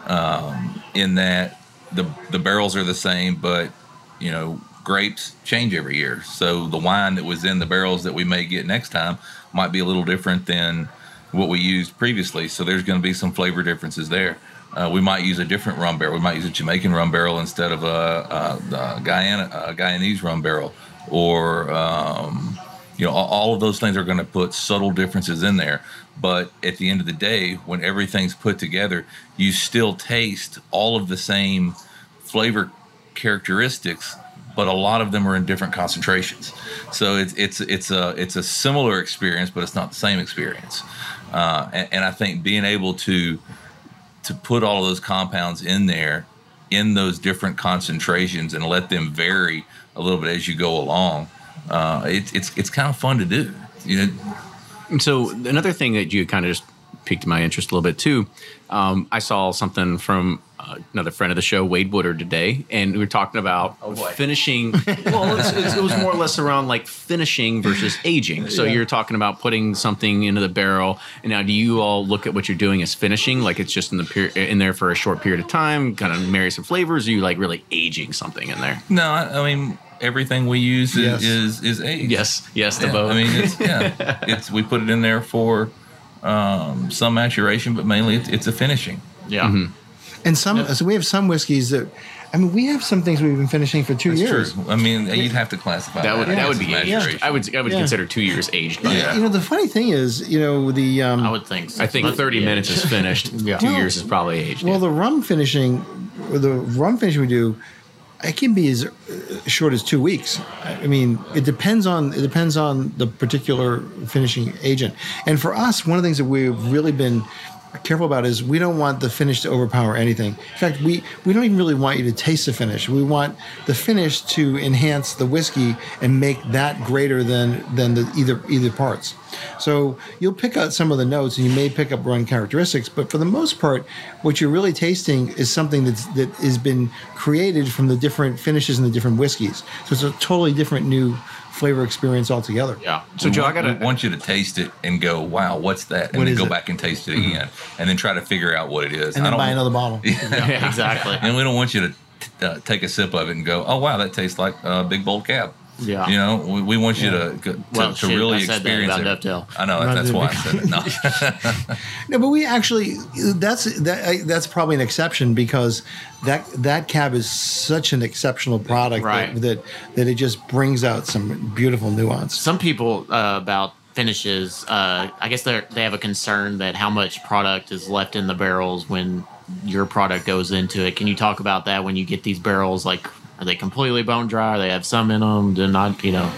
Speaker 6: Um, in that the the barrels are the same, but you know, grapes change every year. So the wine that was in the barrels that we may get next time might be a little different than what we used previously. So there's going to be some flavor differences there. Uh, we might use a different rum barrel. We might use a Jamaican rum barrel instead of a, a, a Guyana a Guyanese rum barrel, or um, you know, all, of those things are going to put subtle differences in there. But at the end of the day, when everything's put together, you still taste all of the same flavor characteristics, but a lot of them are in different concentrations. So it's it's it's a it's a similar experience, but it's not the same experience. Uh, and, and I think being able to to put all of those compounds in there in those different concentrations and let them vary a little bit as you go along, uh, it, it's it's kind of fun to do. You know,
Speaker 2: And so another thing that you kind of just piqued my interest a little bit too. Um, I saw something from uh, another friend of the show, Wade Woodard, today, and we were talking about finishing. well, it's, it's, it was more or less around like finishing versus aging. So you're talking about putting something into the barrel, and now do you all look at what you're doing as finishing, like it's just in the per- in there for a short period of time, kind of marry some flavors? Or are you like really aging something in there?
Speaker 6: no, I, I mean everything we use is
Speaker 3: Yes.
Speaker 6: is, is aged.
Speaker 2: Yes, yes, the
Speaker 6: Yeah,
Speaker 2: both.
Speaker 6: I mean, it's, yeah, it's we put it in there for um, some maturation, but mainly it's, it's a finishing.
Speaker 1: yeah.
Speaker 3: And some, so we have some whiskeys that, I mean, we have some things we've been finishing for two
Speaker 6: That's
Speaker 3: years.
Speaker 6: true. I mean, you'd have to classify
Speaker 2: that would
Speaker 6: that,
Speaker 2: that would be aged.
Speaker 6: maturation.
Speaker 2: I would I would
Speaker 3: Yeah.
Speaker 2: consider two years aged.
Speaker 6: Yeah.
Speaker 2: that.
Speaker 3: You know, the funny thing is, you know, the um,
Speaker 1: I would think. So.
Speaker 2: I think 30 minutes is finished. Two
Speaker 3: Well-
Speaker 2: years is probably aged.
Speaker 3: Well,
Speaker 2: yeah.
Speaker 3: the rum finishing, the rum finishing we do, it can be as uh, short as two weeks. I I mean, it depends on it depends on the particular finishing agent. And for us, one of the things that we've really been careful about is we don't want the finish to overpower anything. In fact, we we don't even really want you to taste the finish. We want the finish to enhance the whiskey and make that greater than than the either either parts. So you'll pick out some of the notes and you may pick up rum characteristics, but for the most part, what you're really tasting is something that's that has been created from the different finishes and the different whiskeys. So it's a totally different new flavor experience altogether.
Speaker 1: Yeah.
Speaker 2: so Joe, I gotta.
Speaker 6: want you to taste it and go, "Wow, what's that?" And
Speaker 3: What
Speaker 6: then go
Speaker 3: it?
Speaker 6: back and taste it again, and then try to figure out what it is.
Speaker 3: And
Speaker 6: I
Speaker 3: then
Speaker 6: don't
Speaker 3: buy
Speaker 6: want-
Speaker 3: another bottle.
Speaker 1: Yeah, exactly.
Speaker 6: And we don't want you to t- uh, take a sip of it and go, "Oh wow, that tastes like a big bold cab."
Speaker 1: Yeah.
Speaker 6: You know, we, we want you to to,
Speaker 1: Well,
Speaker 6: to
Speaker 1: shoot,
Speaker 6: really
Speaker 1: I said that
Speaker 6: experience
Speaker 1: about
Speaker 6: it.
Speaker 1: Dovetail.
Speaker 6: I know that's why I said it. No.
Speaker 3: No, but we actually that's that that's probably an exception because that that cab is such an exceptional product
Speaker 1: Right.
Speaker 3: that, that that it just brings out some beautiful nuance.
Speaker 1: Some people uh, about finishes, uh, I guess they they have a concern that how much product is left in the barrels when your product goes into it. Can you talk about that when you get these barrels? Like, are they completely bone dry? Or they have some in them? Do not, you know?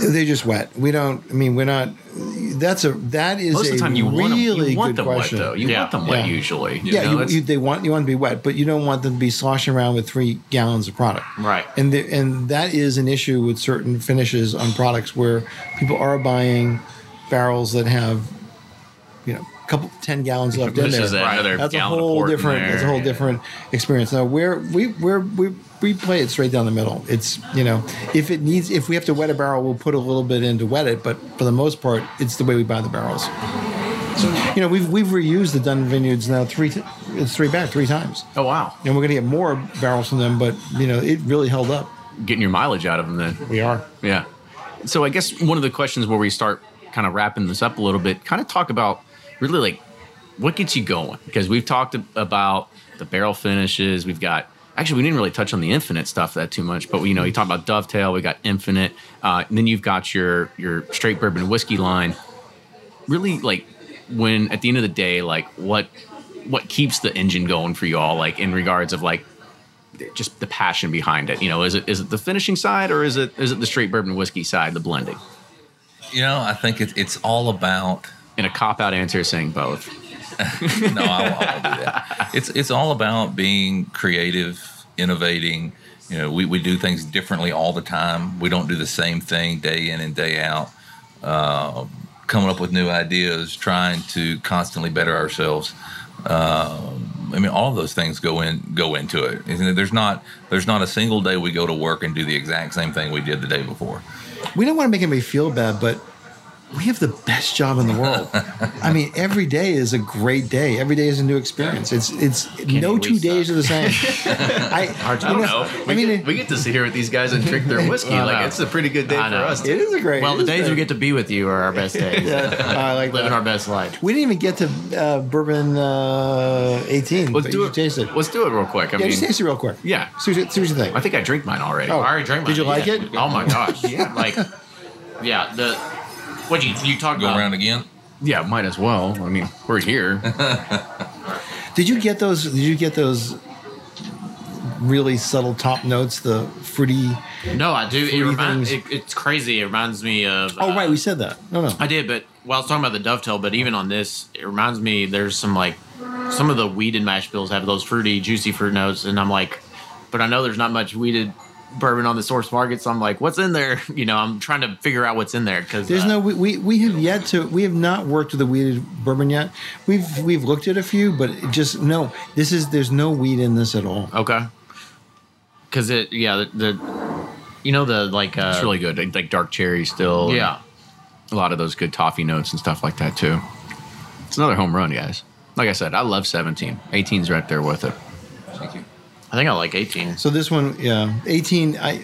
Speaker 3: They're just wet. We don't. I mean, we're not. That's a that is
Speaker 2: Most
Speaker 3: a
Speaker 2: of the time, you want them.
Speaker 3: really
Speaker 2: You want
Speaker 3: good
Speaker 2: them
Speaker 3: question.
Speaker 2: wet, though. You
Speaker 1: Yeah.
Speaker 2: want them wet
Speaker 3: Yeah.
Speaker 2: usually.
Speaker 3: Yeah,
Speaker 2: know,
Speaker 3: you, you, they want you want to be wet, but you don't want them to be sloshing around with three gallons of product.
Speaker 1: Right.
Speaker 3: And the, and that is an issue with certain finishes on products where people are buying barrels that have, you know, a couple ten gallons left in
Speaker 2: This
Speaker 3: there.
Speaker 2: is another
Speaker 3: That's a whole different. That's a whole
Speaker 2: Yeah.
Speaker 3: different experience. Now we're we we're we we play it straight down the middle. It's you know if it needs if we have to wet a barrel, we'll put a little bit in to wet it. But for the most part, it's the way we buy the barrels. So you know we've we've reused the Dunn Vineyards now three it's three back three times,
Speaker 2: oh wow,
Speaker 3: and we're gonna get more barrels from them. But you know it really held up.
Speaker 2: getting your mileage out of them then.
Speaker 3: We are.
Speaker 2: Yeah. So I guess one of the questions where we start kind of wrapping this up a little bit, kind of talk about really like what gets you going because we've talked about the barrel finishes. We've got actually we didn't really touch on the infinite stuff that too much, but you know you talk about dovetail. We got infinite. Uh, and then you've got your your straight bourbon whiskey line. Really like when at the end of the day, like what what keeps the engine going for you all, like in regards of like just the passion behind it? You know, is it is it the finishing side or is it is it the straight bourbon whiskey side, the blending?
Speaker 6: You know, I think it, it's all about.
Speaker 2: In a cop out answer, saying both.
Speaker 6: no, I won't, I won't do that. It's it's all about being creative, innovating. You know, we, we do things differently all the time. We don't do the same thing day in and day out. Uh, coming up with new ideas, trying to constantly better ourselves. Um, I mean, all of those things go in go into it. There's not there's not a single day we go to work and do the exact same thing we did the day before.
Speaker 3: We don't want to make anybody feel bad, but we have the best job in the world. I mean, every day is a great day. Every day is a new experience. It's it's no two days
Speaker 1: suck.
Speaker 3: are the same. I,
Speaker 2: I don't know. We,
Speaker 3: I mean,
Speaker 2: get, we get to sit here with these guys and drink their whiskey.
Speaker 1: I
Speaker 2: like
Speaker 1: know.
Speaker 2: it's a pretty good day
Speaker 1: I
Speaker 2: for
Speaker 1: know.
Speaker 2: us.
Speaker 3: it is a great.
Speaker 1: Well, the
Speaker 3: is
Speaker 1: days we get to be with you are our best days.
Speaker 3: Yeah, I like
Speaker 1: Living
Speaker 3: that.
Speaker 1: our best life.
Speaker 3: We didn't even get to uh, bourbon uh, 18.
Speaker 2: Let's do it.
Speaker 3: should Taste it.
Speaker 2: Let's do it real quick. I
Speaker 3: yeah,
Speaker 2: mein,
Speaker 3: just taste it real quick.
Speaker 2: yeah.
Speaker 3: See what, you- see what you think.
Speaker 2: I think I drink mine already.
Speaker 3: Oh.
Speaker 1: I already drank mine.
Speaker 3: Did you like
Speaker 1: Yeah.
Speaker 3: it?
Speaker 1: Oh my gosh. yeah. Like, yeah. The what you you talked
Speaker 6: Go
Speaker 1: about?
Speaker 6: around again.
Speaker 2: Yeah, might as well. I mean, we're here.
Speaker 3: Did you get those? Did you get those really subtle top notes? The fruity.
Speaker 1: No, I do. It reminds. It, it's crazy. It reminds me of.
Speaker 3: Oh
Speaker 1: uh,
Speaker 3: right, we said that. No, no.
Speaker 1: I did, but well, I was talking about the dovetail, but even on this, it reminds me. There's some like some of the wheated mash bills have those fruity, juicy fruit notes, and I'm like, but I know there's not much wheated bourbon on the source market, so I'm like, what's in there? You know, I'm trying to figure out what's in there because
Speaker 3: There's no we, we we have yet to we have not worked with the wheated bourbon yet. We've we've looked at a few, but just no. This is there's no weed in this at all.
Speaker 1: okay. Because it, yeah, the, the you know the like uh,
Speaker 2: It's really good. Like, like dark cherry still.
Speaker 1: yeah.
Speaker 2: A lot of those good toffee notes and stuff like that too. It's another home run, guys. Like I said, I love 17. 18's right there with it.
Speaker 6: Thank you.
Speaker 1: I think I like 18.
Speaker 3: So this one, yeah, 18. I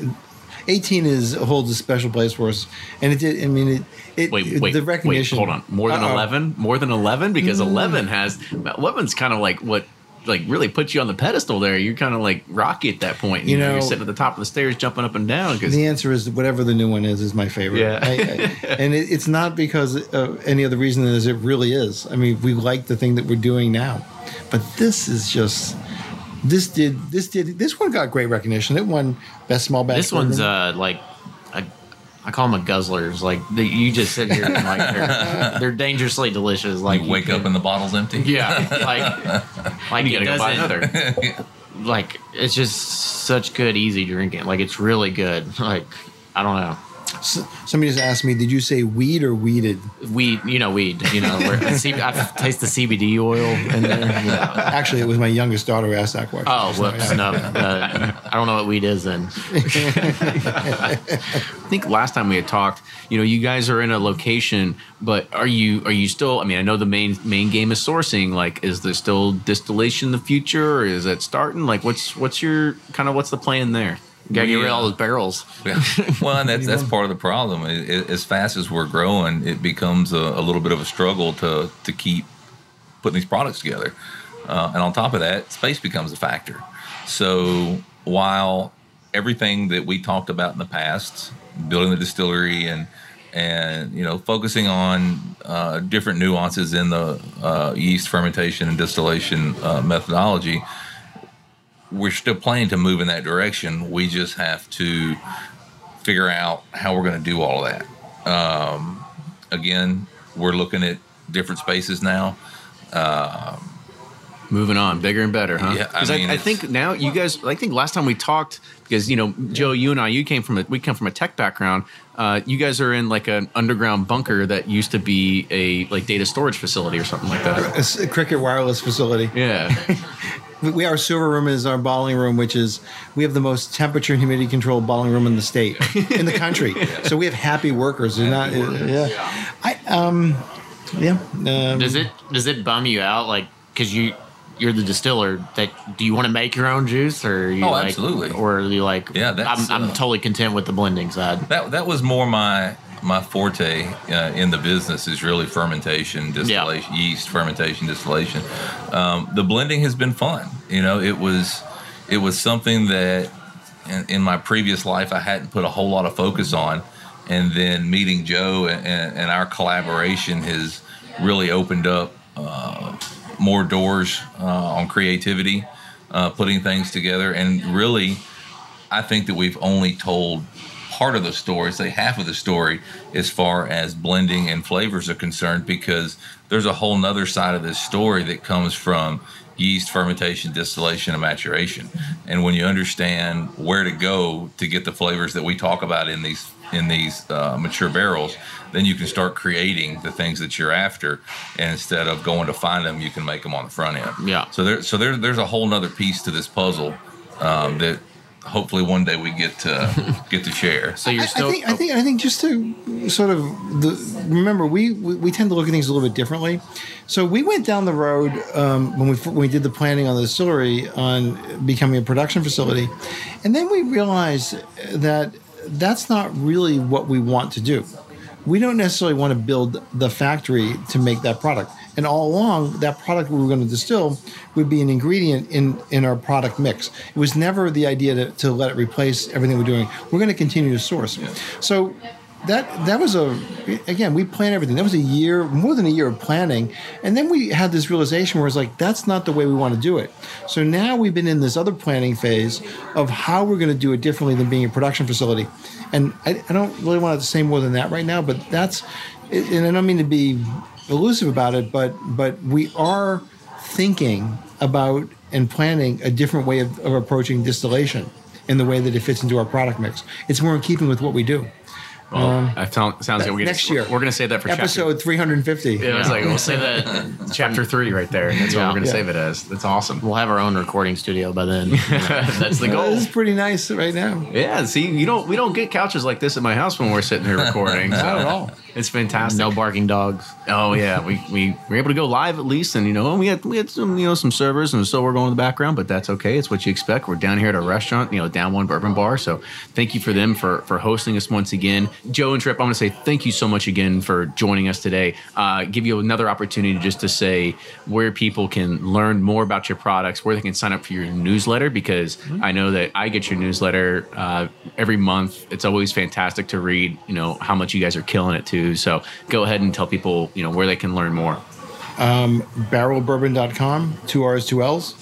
Speaker 3: 18 is holds a special place for us, and it did. I mean, it it
Speaker 2: Wait, wait,
Speaker 3: the recognition.
Speaker 2: Wait, hold on. More than
Speaker 3: Uh-oh.
Speaker 2: 11? More than 11? Because mm-hmm. 11 has 11's kind of like what like really puts you on the pedestal there. You're kind of like Rocky at that point. You,
Speaker 3: You
Speaker 2: know, you're sitting at the top of the stairs, jumping up and down. Because
Speaker 3: The answer is whatever the new one is is my favorite.
Speaker 2: Yeah.
Speaker 3: I, I, and it, it's not because of any other reason as it really is. I mean, we like the thing that we're doing now, but this is just this did this did this one got great recognition. It won best small batch.
Speaker 1: This one's uh like a, I call them a guzzlers. Like the, you just sit here and like they're, they're dangerously delicious. Like
Speaker 6: you wake up and the bottle's empty.
Speaker 1: yeah, like like
Speaker 2: you
Speaker 1: it
Speaker 2: gotta go buy
Speaker 1: doesn't-
Speaker 2: another.
Speaker 1: Like it's just such good easy drinking. Like it's really good. Like I don't know.
Speaker 3: Somebody just asked me, did you say weed or wheated?
Speaker 1: Weed, you know, weed. You know, C- I taste the CBD oil in there. Know.
Speaker 3: Actually, it was my youngest daughter who asked that question.
Speaker 1: Oh, whoops! No, uh, I don't know what weed is. Then
Speaker 2: I think last time we had talked, you know, you guys are in a location, but are you are you still? I mean, I know the main main game is sourcing. Like, is there still distillation in the future, or is that starting? Like, what's what's your kind of what's the plan there?
Speaker 1: Gotta get rid of all those barrels.
Speaker 6: Yeah. Well, and that's that's part of the problem. I- I- As fast as we're growing, it becomes a, a little bit of a struggle to to keep putting these products together. Uh, and on top of that, space becomes a factor. So while everything that we talked about in the past, building the distillery and and you know focusing on uh, different nuances in the uh, yeast fermentation and distillation uh, methodology, we're still planning to move in that direction. We just have to figure out how we're going to do all of that. Um, again, we're looking at different spaces now.
Speaker 2: Moving on, bigger and better, huh?
Speaker 6: Yeah, I
Speaker 2: 'Cause I,
Speaker 6: mean,
Speaker 2: I,
Speaker 6: it's-
Speaker 2: think now you guys. I think last time we talked because you know Joe, you and I, you came from a we come from a tech background. Uh, you guys are in like an underground bunker that used to be a like data storage facility or something like that.
Speaker 3: A Cricket Wireless facility.
Speaker 2: Yeah,
Speaker 3: We, we our server room is our bottling room, which is we have the most temperature and humidity controlled bottling room in the state, in the country. So we have happy workers. They're not. Yeah. I um. Yeah. Um,
Speaker 1: Does it does it bum you out like because you you're the distiller that do you want to make your own juice or are you
Speaker 6: Oh,
Speaker 1: like,
Speaker 6: absolutely.
Speaker 1: or are you like
Speaker 6: Yeah,
Speaker 1: I'm, I'm
Speaker 6: uh,
Speaker 1: totally content with the blending side
Speaker 6: that that was more my my forte uh, in the business is really fermentation, distillation, yeast fermentation, distillation. Um, the blending has been fun. You know, it was it was something that in, in my previous life I hadn't put a whole lot of focus on, and then meeting Joe and, and our collaboration has really opened up uh, more doors uh, on creativity. uh, putting things together. And really, I think that we've only told part of the story, say half of the story, as far as blending and flavors are concerned, because there's a whole nother side of this story that comes from yeast fermentation, distillation, and maturation. And when you understand where to go to get the flavors that we talk about in these in these uh, mature barrels, then you can start creating the things that you're after. And instead of going to find them, you can make them on the front end.
Speaker 1: Yeah.
Speaker 6: So there, so there, there's a whole nother piece to this puzzle um, that hopefully one day we get to get to share.
Speaker 1: So you're
Speaker 3: I-
Speaker 1: still.
Speaker 3: I think, I think I think just to sort of the, remember we, we we tend to look at things a little bit differently. So we went down the road um, when we when we did the planning on the distillery on becoming a production facility, and then we realized that that's not really what we want to do. We don't necessarily want to build the factory to make that product. And all along, that product we were going to distill would be an ingredient in, in our product mix. It was never the idea to, to let it replace everything we're doing. We're going to continue to source. So that that was a again we planned everything. That was a year, more than a year of planning, and then we had this realization where it's like that's not the way we want to do it. So now we've been in this other planning phase of how we're going to do it differently than being a production facility. And I, I don't really want to say more than that right now, but that's and I don't mean to be elusive about it, but but we are thinking about and planning a different way of, of approaching distillation in the way that it fits into our product mix. It's more in keeping with what we do.
Speaker 2: Well, um, that sounds, sounds like we're gonna,
Speaker 3: next year.
Speaker 2: We're going to say that for
Speaker 3: Episode 350.
Speaker 2: Chapter, yeah, it's like we'll say that chapter three right there. That's what
Speaker 1: Yeah.
Speaker 2: we're going to
Speaker 3: Yeah.
Speaker 2: save it as. That's awesome.
Speaker 1: We'll have our own recording studio by then.
Speaker 2: That's the goal.
Speaker 3: It's pretty nice right now.
Speaker 2: Yeah, see, you don't we don't get couches like this at my house when we're sitting here recording. so
Speaker 3: Not at all.
Speaker 2: It's fantastic.
Speaker 1: no barking dogs.
Speaker 2: Oh yeah, we, we were able to go live at least, and you know we had we had some you know some servers and so we're going in the background, but that's okay. It's what you expect. We're down here at a restaurant, you know, down one bourbon bar. So thank you for them for for hosting us once again. Joe and Tripp, I want to say thank you so much again for joining us today. Uh, give you another opportunity just to say where people can learn more about your products, where they can sign up for your newsletter because I know that I get your newsletter uh, every month. It's always fantastic to read. You know how much you guys are killing it too. So go ahead and tell people you know where they can learn more.
Speaker 3: Barrellbourbon.com, two R's, two L's.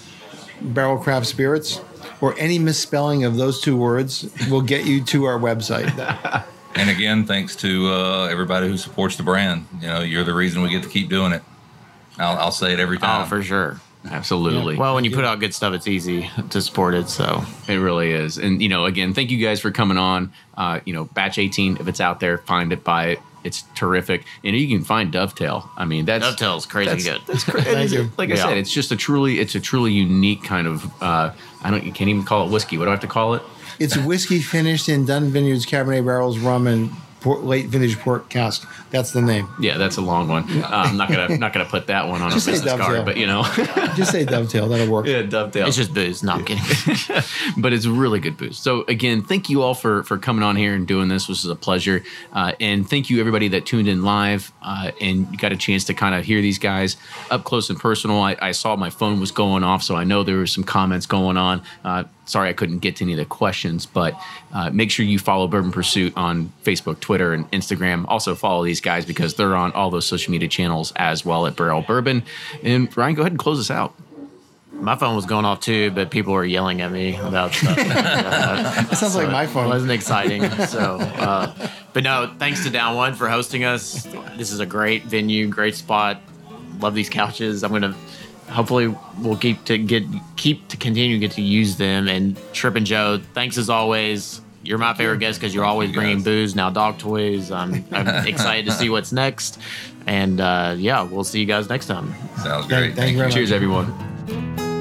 Speaker 3: Barrell Craft Spirits, or any misspelling of those two words will get you to our website.
Speaker 6: And again, thanks to uh, everybody who supports the brand. You know, you're the reason we get to keep doing it. I'll, I'll say it every time.
Speaker 1: Oh, for sure.
Speaker 2: Absolutely.
Speaker 1: Well, when you put out good stuff, it's easy to support it. So
Speaker 2: It really is. And, you know, again, thank you guys for coming on. Uh, you know, batch 18, if it's out there, find it, buy it. It's terrific. And you can find Dovetail. I mean, that's
Speaker 1: Dovetail's crazy
Speaker 2: that's,
Speaker 1: good.
Speaker 2: That's crazy.
Speaker 3: Thank you.
Speaker 2: Like I
Speaker 1: Yeah.
Speaker 2: said, it's just a truly, it's a truly unique kind of, uh, I don't, you can't even call it whiskey. What do I have to call it?
Speaker 3: It's whiskey finished in Dunn Vineyards Cabernet barrels, rum, and port, late vintage port cask. That's the name.
Speaker 2: Yeah, that's a long one. Uh, I'm not gonna not gonna put that one on
Speaker 3: Just
Speaker 2: a
Speaker 3: say
Speaker 2: business card,
Speaker 3: Dovetail.
Speaker 2: but you know,
Speaker 3: Just say Dovetail. That'll work.
Speaker 2: yeah, dovetail.
Speaker 1: it's just booze. No, I'm kidding.
Speaker 2: but it's a really good boost. So again, thank you all for for coming on here and doing this. This is a pleasure, uh, and thank you everybody that tuned in live uh, and you got a chance to kind of hear these guys up close and personal. I, I saw my phone was going off, so I know there were some comments going on. Uh, sorry I couldn't get to any of the questions, but uh, make sure you follow Bourbon Pursuit on Facebook, Twitter, and Instagram. Also follow these guys because they're on all those social media channels as well at Barrell Bourbon. And Ryan, go ahead and close us out.
Speaker 1: My phone was going off too, but people were yelling at me about stuff.
Speaker 3: That sounds like my
Speaker 1: It
Speaker 3: phone.
Speaker 1: wasn't exciting. So, uh, but no, thanks to Down One for hosting us. This is a great venue, great spot. Love these couches. I'm gonna hopefully we'll keep to get keep to continue to get to use them. And Tripp and Joe, thanks as always. You're my favorite guest because you're always
Speaker 6: you,
Speaker 1: bringing
Speaker 6: guys.
Speaker 1: booze now dog toys. I'm, I'm excited to see what's next. And uh, yeah, we'll see you guys next time.
Speaker 6: Sounds great.
Speaker 3: Thank you very much.
Speaker 2: Cheers, everyone.